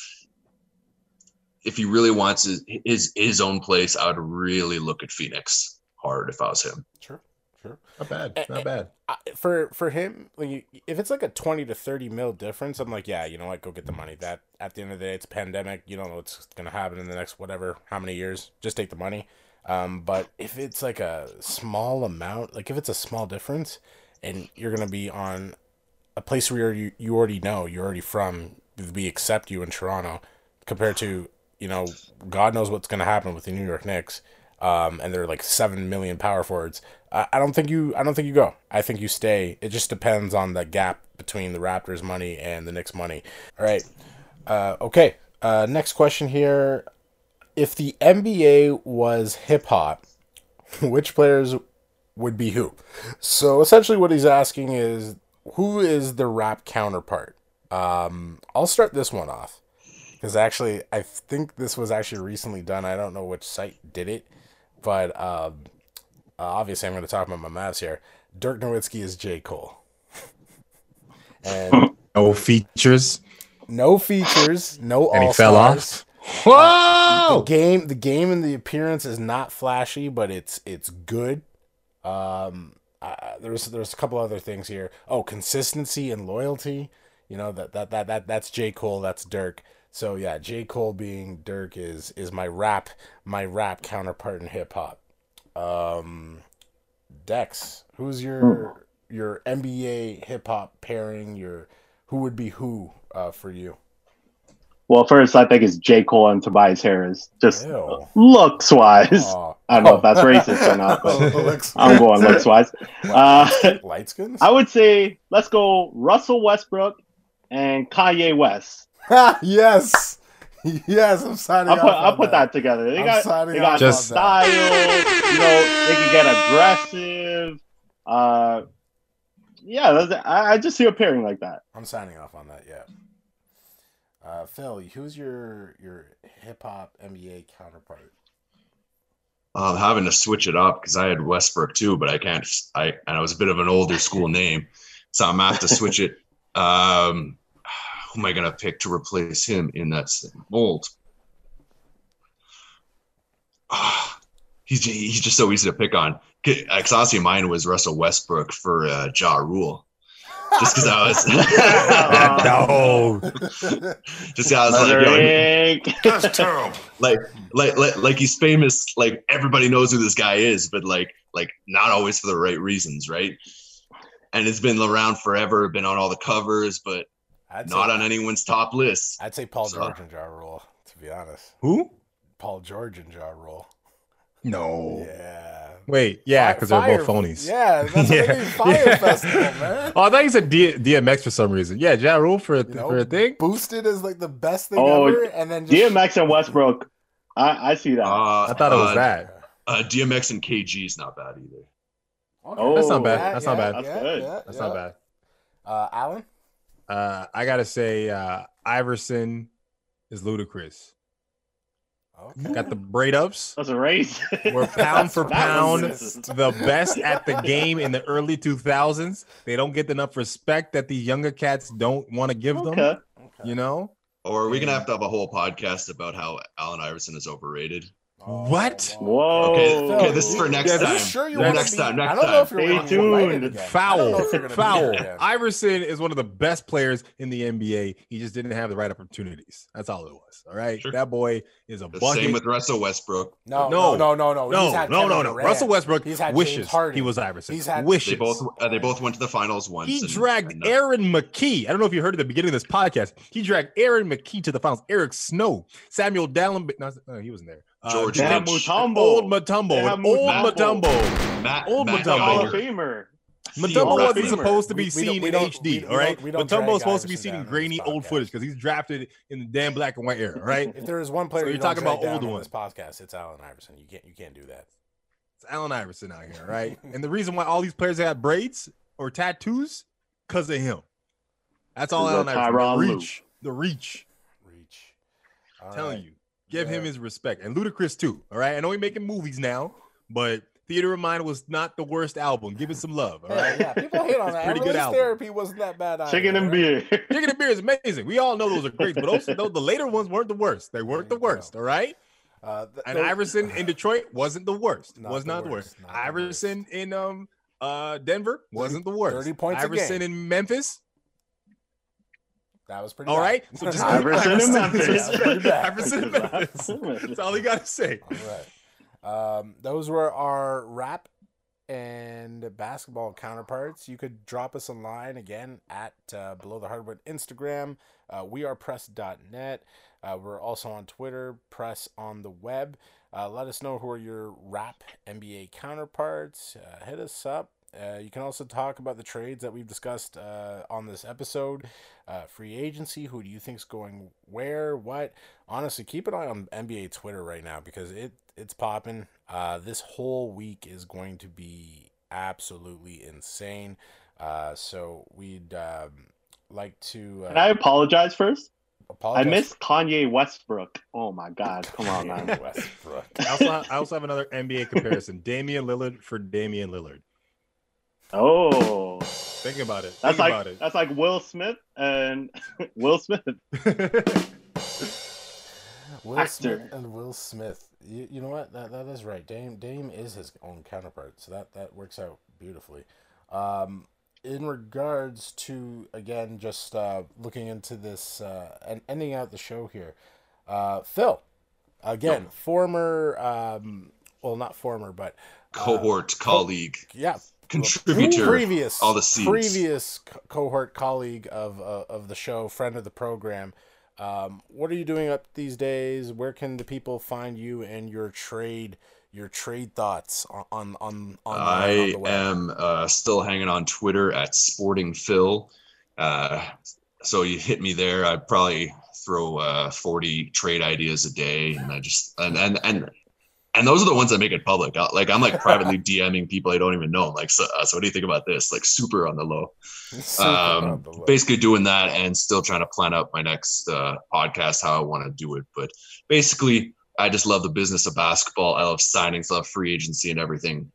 if he really wants his, his his own place, I would really look at Phoenix hard if I was him. Sure, sure. Not bad. Not bad. I, for for him, like if it's like a twenty to thirty mil difference, I'm like, yeah, you know what, go get the money. That at the end of the day, it's a pandemic. You don't know what's gonna happen in the next whatever how many years. Just take the money. Um, but if it's like a small amount, like if it's a small difference, and you're gonna be on a place where you you already know you're already from, we accept you in Toronto, compared to you know God knows what's gonna happen with the New York Knicks um, and they're like seven million power forwards. I, I don't think you. I don't think you go. I think you stay. It just depends on the gap between the Raptors' money and the Knicks' money. All right. Uh, okay. Uh, next question here. If the NBA was hip hop, which players would be who? So essentially, what he's asking is, who is the rap counterpart? Um, I'll start this one off because actually, I think this was actually recently done. I don't know which site did it, but um, uh, obviously, I'm going to talk about my Mavs here. Dirk Nowitzki is J. Cole, and No features. no features, no And he fell off? Whoa! The game, the game, and the appearance is not flashy, but it's it's good. Um, uh, there's there's a couple other things here. Oh, consistency and loyalty. You know that that that that that's J Cole. That's Dirk. So yeah, J Cole being Dirk is is my rap my rap counterpart in hip hop. Um, Dex, who's your your NBA hip hop pairing? Your who would be who uh, for you? Well, first I think it's J Cole and Tobias Harris. Just Ew. looks wise. I don't know if that's racist or not, but Looks- I'm going looks wise. Uh, light skins. I would say let's go Russell Westbrook and Kanye West. yes, yes, I'm signing I'll put, on I'll put that. together. They I'm got, signing they got Just- on that. style. You know, they can get aggressive. Uh, yeah, I, I just see a pairing like that. I'm signing off on that. Yeah. Uh, Phil, who's your your hip hop NBA counterpart? I'm having to switch it up because I had Westbrook too, but I can't. I and I was a bit of an older school name, so I'm gonna have to switch it. Um, who am I gonna pick to replace him in that same mold? Ah, he's he's just so easy to pick on. Because honestly, mine was Russell Westbrook for uh, Ja Rule. Just because I was, no. just 'cause I was like, Another yo. That's terrible. like like like like he's famous like everybody knows who this guy is but like like not always for the right reasons right and it's been around forever been on all the covers but I'd not say, on anyone's top list I'd say Paul So- George and Ja Rule. To be honest, Who? Paul George and Ja Rule. No. Yeah. Wait, yeah, because they're both phonies. Yeah, that's what Yeah. they. Fire Yeah. Festival, man. Oh, I thought you said D- DMX for some reason. Yeah, Ja Rule for a, You know, for a thing. boosted as like the best thing Oh, ever, and then just DMX and Westbrook. I, I see that. uh, I thought it was uh, that. uh, DMX and KG is not bad either Oh, That's not bad. Yeah, That's not yeah, bad. That's yeah, good. yeah, That's yeah. not bad. Uh, Alan, Uh, I gotta say, uh, Iverson is Ludacris. okay. Got the braid ups. That's a race. We're pound for pound the best at the game in the early 2000s. They don't get enough respect that the younger cats don't want to give them. Okay. You know or are we gonna have to have a whole podcast about how Allen Iverson is overrated What? Whoa. okay okay this is for next Yeah, Are time you sure you Next want next time next I don't know if you're Stay gonna tuned. again. I don't know foul, if you're gonna be foul. Iverson is one of the best players in the NBA. He just didn't have the right opportunities. That's all it was. All right, Sure. that boy is a the bucket. same with Russell Westbrook No, No. no, no, no, no. no, no, no, no. Russell Westbrook He's had wishes Harden. he was Iverson. He's had- wishes. they both uh, they both went to the finals once He and- dragged and, uh, Aaron McKie. I don't know if you heard at the beginning of this podcast. He dragged Aaron McKie to the finals. Eric Snow, Samuel Dallin. No, no, he wasn't there. Uh, George They have Lynch. Mutombo. Old Matumbo. They an have Old Mutombo. Matumbo. Matt, Old Matt Mutombo. Hall of Famer. Matumbo Hall wasn't Famer. supposed to be We- we seen we in HD, we- we all right? don't- we don't Matumbo drag supposed to be seen in grainy old footage because he's drafted in the damn black and white era, right? If there is one player So you you're talking about down older on ones. this podcast, it's Allen Iverson. You can't, you can't do that. It's Allen Iverson out here, right? and the reason why all these players have braids or tattoos, because of him. That's all Is Allen Iverson. The reach. The reach. Reach. All telling right. you. Give him his respect. And Ludacris too. All right. I know he's making movies now, but Theater of Mind was not the worst album. Give it some love. All Yeah, yeah, people hate on It's that. pretty good album. therapy wasn't that bad. Either, Chicken and right? beer. Chicken and Beer is amazing. We all know those are great, but also those the later ones weren't the worst. They weren't the There you worst. All right. Uh, th- And those- Iverson in Detroit wasn't the worst. Not was the not the worst, worst. not the Iverson in um uh Denver wasn't the worst. 30 points a Iverson game. in Memphis. That was pretty. All bad. right. So just Iverson in Memphis. That's pretty bad. Iverson in Memphis. That's all you gotta say. All right. Um, those were our rap and basketball counterparts. You could drop us a line again at uh, Below the Hardwood Instagram. Uh, we are press.net. Uh, we're also on Twitter, press on the web. Uh, let us know who are your rap NBA counterparts. Uh, hit us up. Uh, you can also talk about the trades that we've discussed uh, on this episode. Uh, free agency. Who do you think's going where? What? Honestly, keep an eye on NBA Twitter right now because it it's popping. Uh, this whole week is going to be absolutely insane. Uh, so we'd um, like to. Uh, Can I apologize first? I apologize missed Kanye Westbrook. Oh my God. Come on, man. Westbrook. I also, I also have another NBA comparison: Damian Lillard for Damian Lillard. Oh. Think about it. That's Think like about it. that's like Will Smith and Will Smith. Will Actor. Smith and Will Smith. You, you know what? That that is right. Dame Dame is his own counterpart, so that that works out beautifully. Um, in regards to again, just uh, looking into this uh, and ending out the show here, uh, Phil, again, former, um, well, not former, but Cohort colleague, yeah, contributor, previous, all the seeds. previous co- cohort colleague of uh, of the show, friend of the program. Um, what are you doing up these days? Where can the people find you and your trade, your trade thoughts on on on, on, on I web? am uh, still hanging on Twitter at Sporting Phil. Uh, so you hit me there. I probably throw uh, 40 trade ideas a day, and I just and and and and those are the ones that make it public. I- Like I'm like privately DMing people I don't even know. I'm like, so, uh, so what do you think about this? Like super on the low. Super on Um, the low. basically doing that and still trying to plan out my next uh, podcast how I want to do it. But basically, I just love the business of basketball. I love signings, love free agency and everything.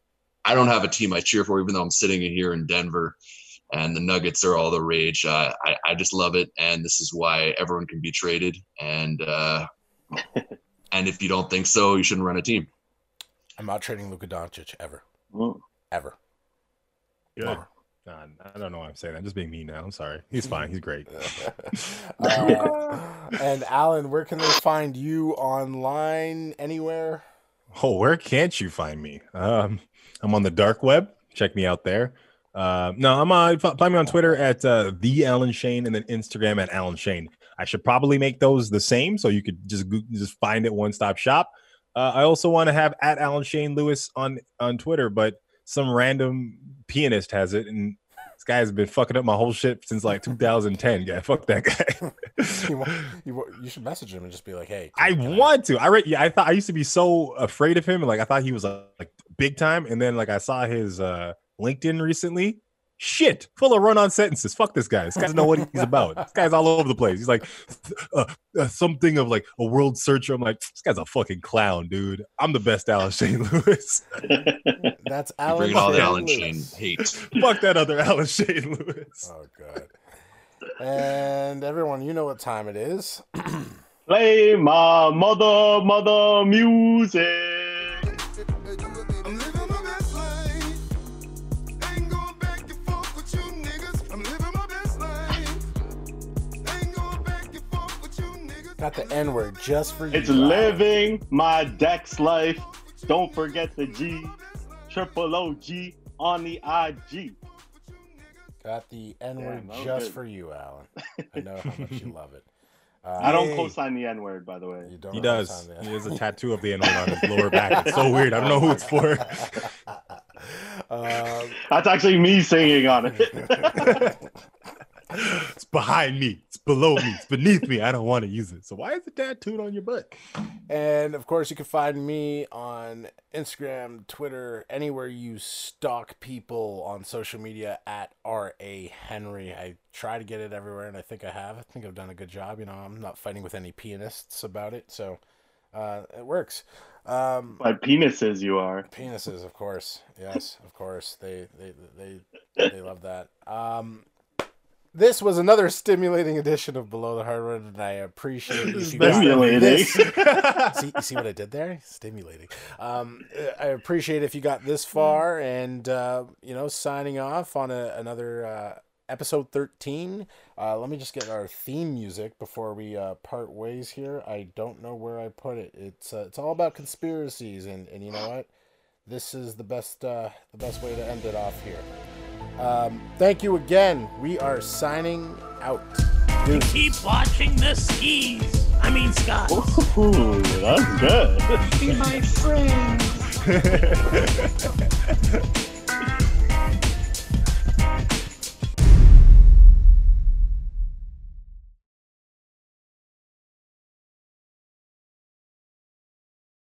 I don't have a team I cheer for, even though I'm sitting here in Denver and the Nuggets are all the rage. Uh, I, I just love it. And this is why everyone can be traded. And, uh, and if you don't think so, you shouldn't run a team. I'm not trading Luka Doncic ever, Mm. ever. Good. Never. Nah, I don't know why I'm saying that. I'm just being mean now. I'm sorry. He's fine. He's great. Uh, and Alan, where can they find you online? Anywhere? Oh, where can't you find me? Um, I'm on the dark web. Check me out there. Uh, no, I'm uh, f- find me on Twitter at uh, the Alan Shane and then Instagram at Alan Shane. I should probably make those the same so you could just just find it one stop shop. Uh, I also want to have at Alan Shane Lewis on on Twitter, but some random pianist has it, and this guy has been fucking up my whole shit since like 2010. Yeah, fuck that guy. you, you, you should message him and just be like, "Hey, I want to. I read. Yeah, I thought I used to be so afraid of him, and like I thought he was uh, like big time, and then like I saw his uh LinkedIn recently. Shit, full of run-on sentences. Fuck this guy. This guy doesn't know what he's about. This guy's all over the place. He's like uh, uh, something of like a world searcher. I'm like, this guy's a fucking clown, dude. I'm the best Alan Shane Lewis. That's You Alan. bring all the Shane Alan Lewis. Shane hate. Fuck that other Alan Shane Lewis. Oh god. And everyone, you know what time it is. Play my mother, mother music. Got the N word just for you. It's living my Dex life. Don't forget the G. Triple OG on the IG. Got the N word Damn, that was just good. for you, Alan. I know how much you love it. Uh, I don't Yay. co-sign the N word, by the way. You don't He does. He has a tattoo of the N word on his lower back. It's so weird. I don't know who it's for. um, That's actually me singing on it. It's behind me. It's below me. It's beneath me. I don't want to use it. So why is it tattooed on your butt? And of course, you can find me on Instagram, Twitter, anywhere you stalk people on social media at R.A. Henry. I try to get it everywhere, and I think I have. I think I've done a good job. You know, I'm not fighting with any pianists about it, so uh, it works. Um, By penises, you are. penises, of course. Yes, of course. They they they they love that. Um, this was another stimulating edition of Below the Hardwood, and I appreciate you got Stimulating. this see, you see what I did there? Stimulating. Um, I appreciate if you got this far, and uh, you know, signing off on a, another uh, episode thirteen. Uh, let me just get our theme music before we uh, part ways here. I don't know where I put it. It's uh, it's all about conspiracies, and, and you know what? This is the best uh, the best way to end it off here. Um, thank you again. We are signing out. Deuces. Keep watching the skis. I mean, Scott. Ooh, that's good. Be my friend.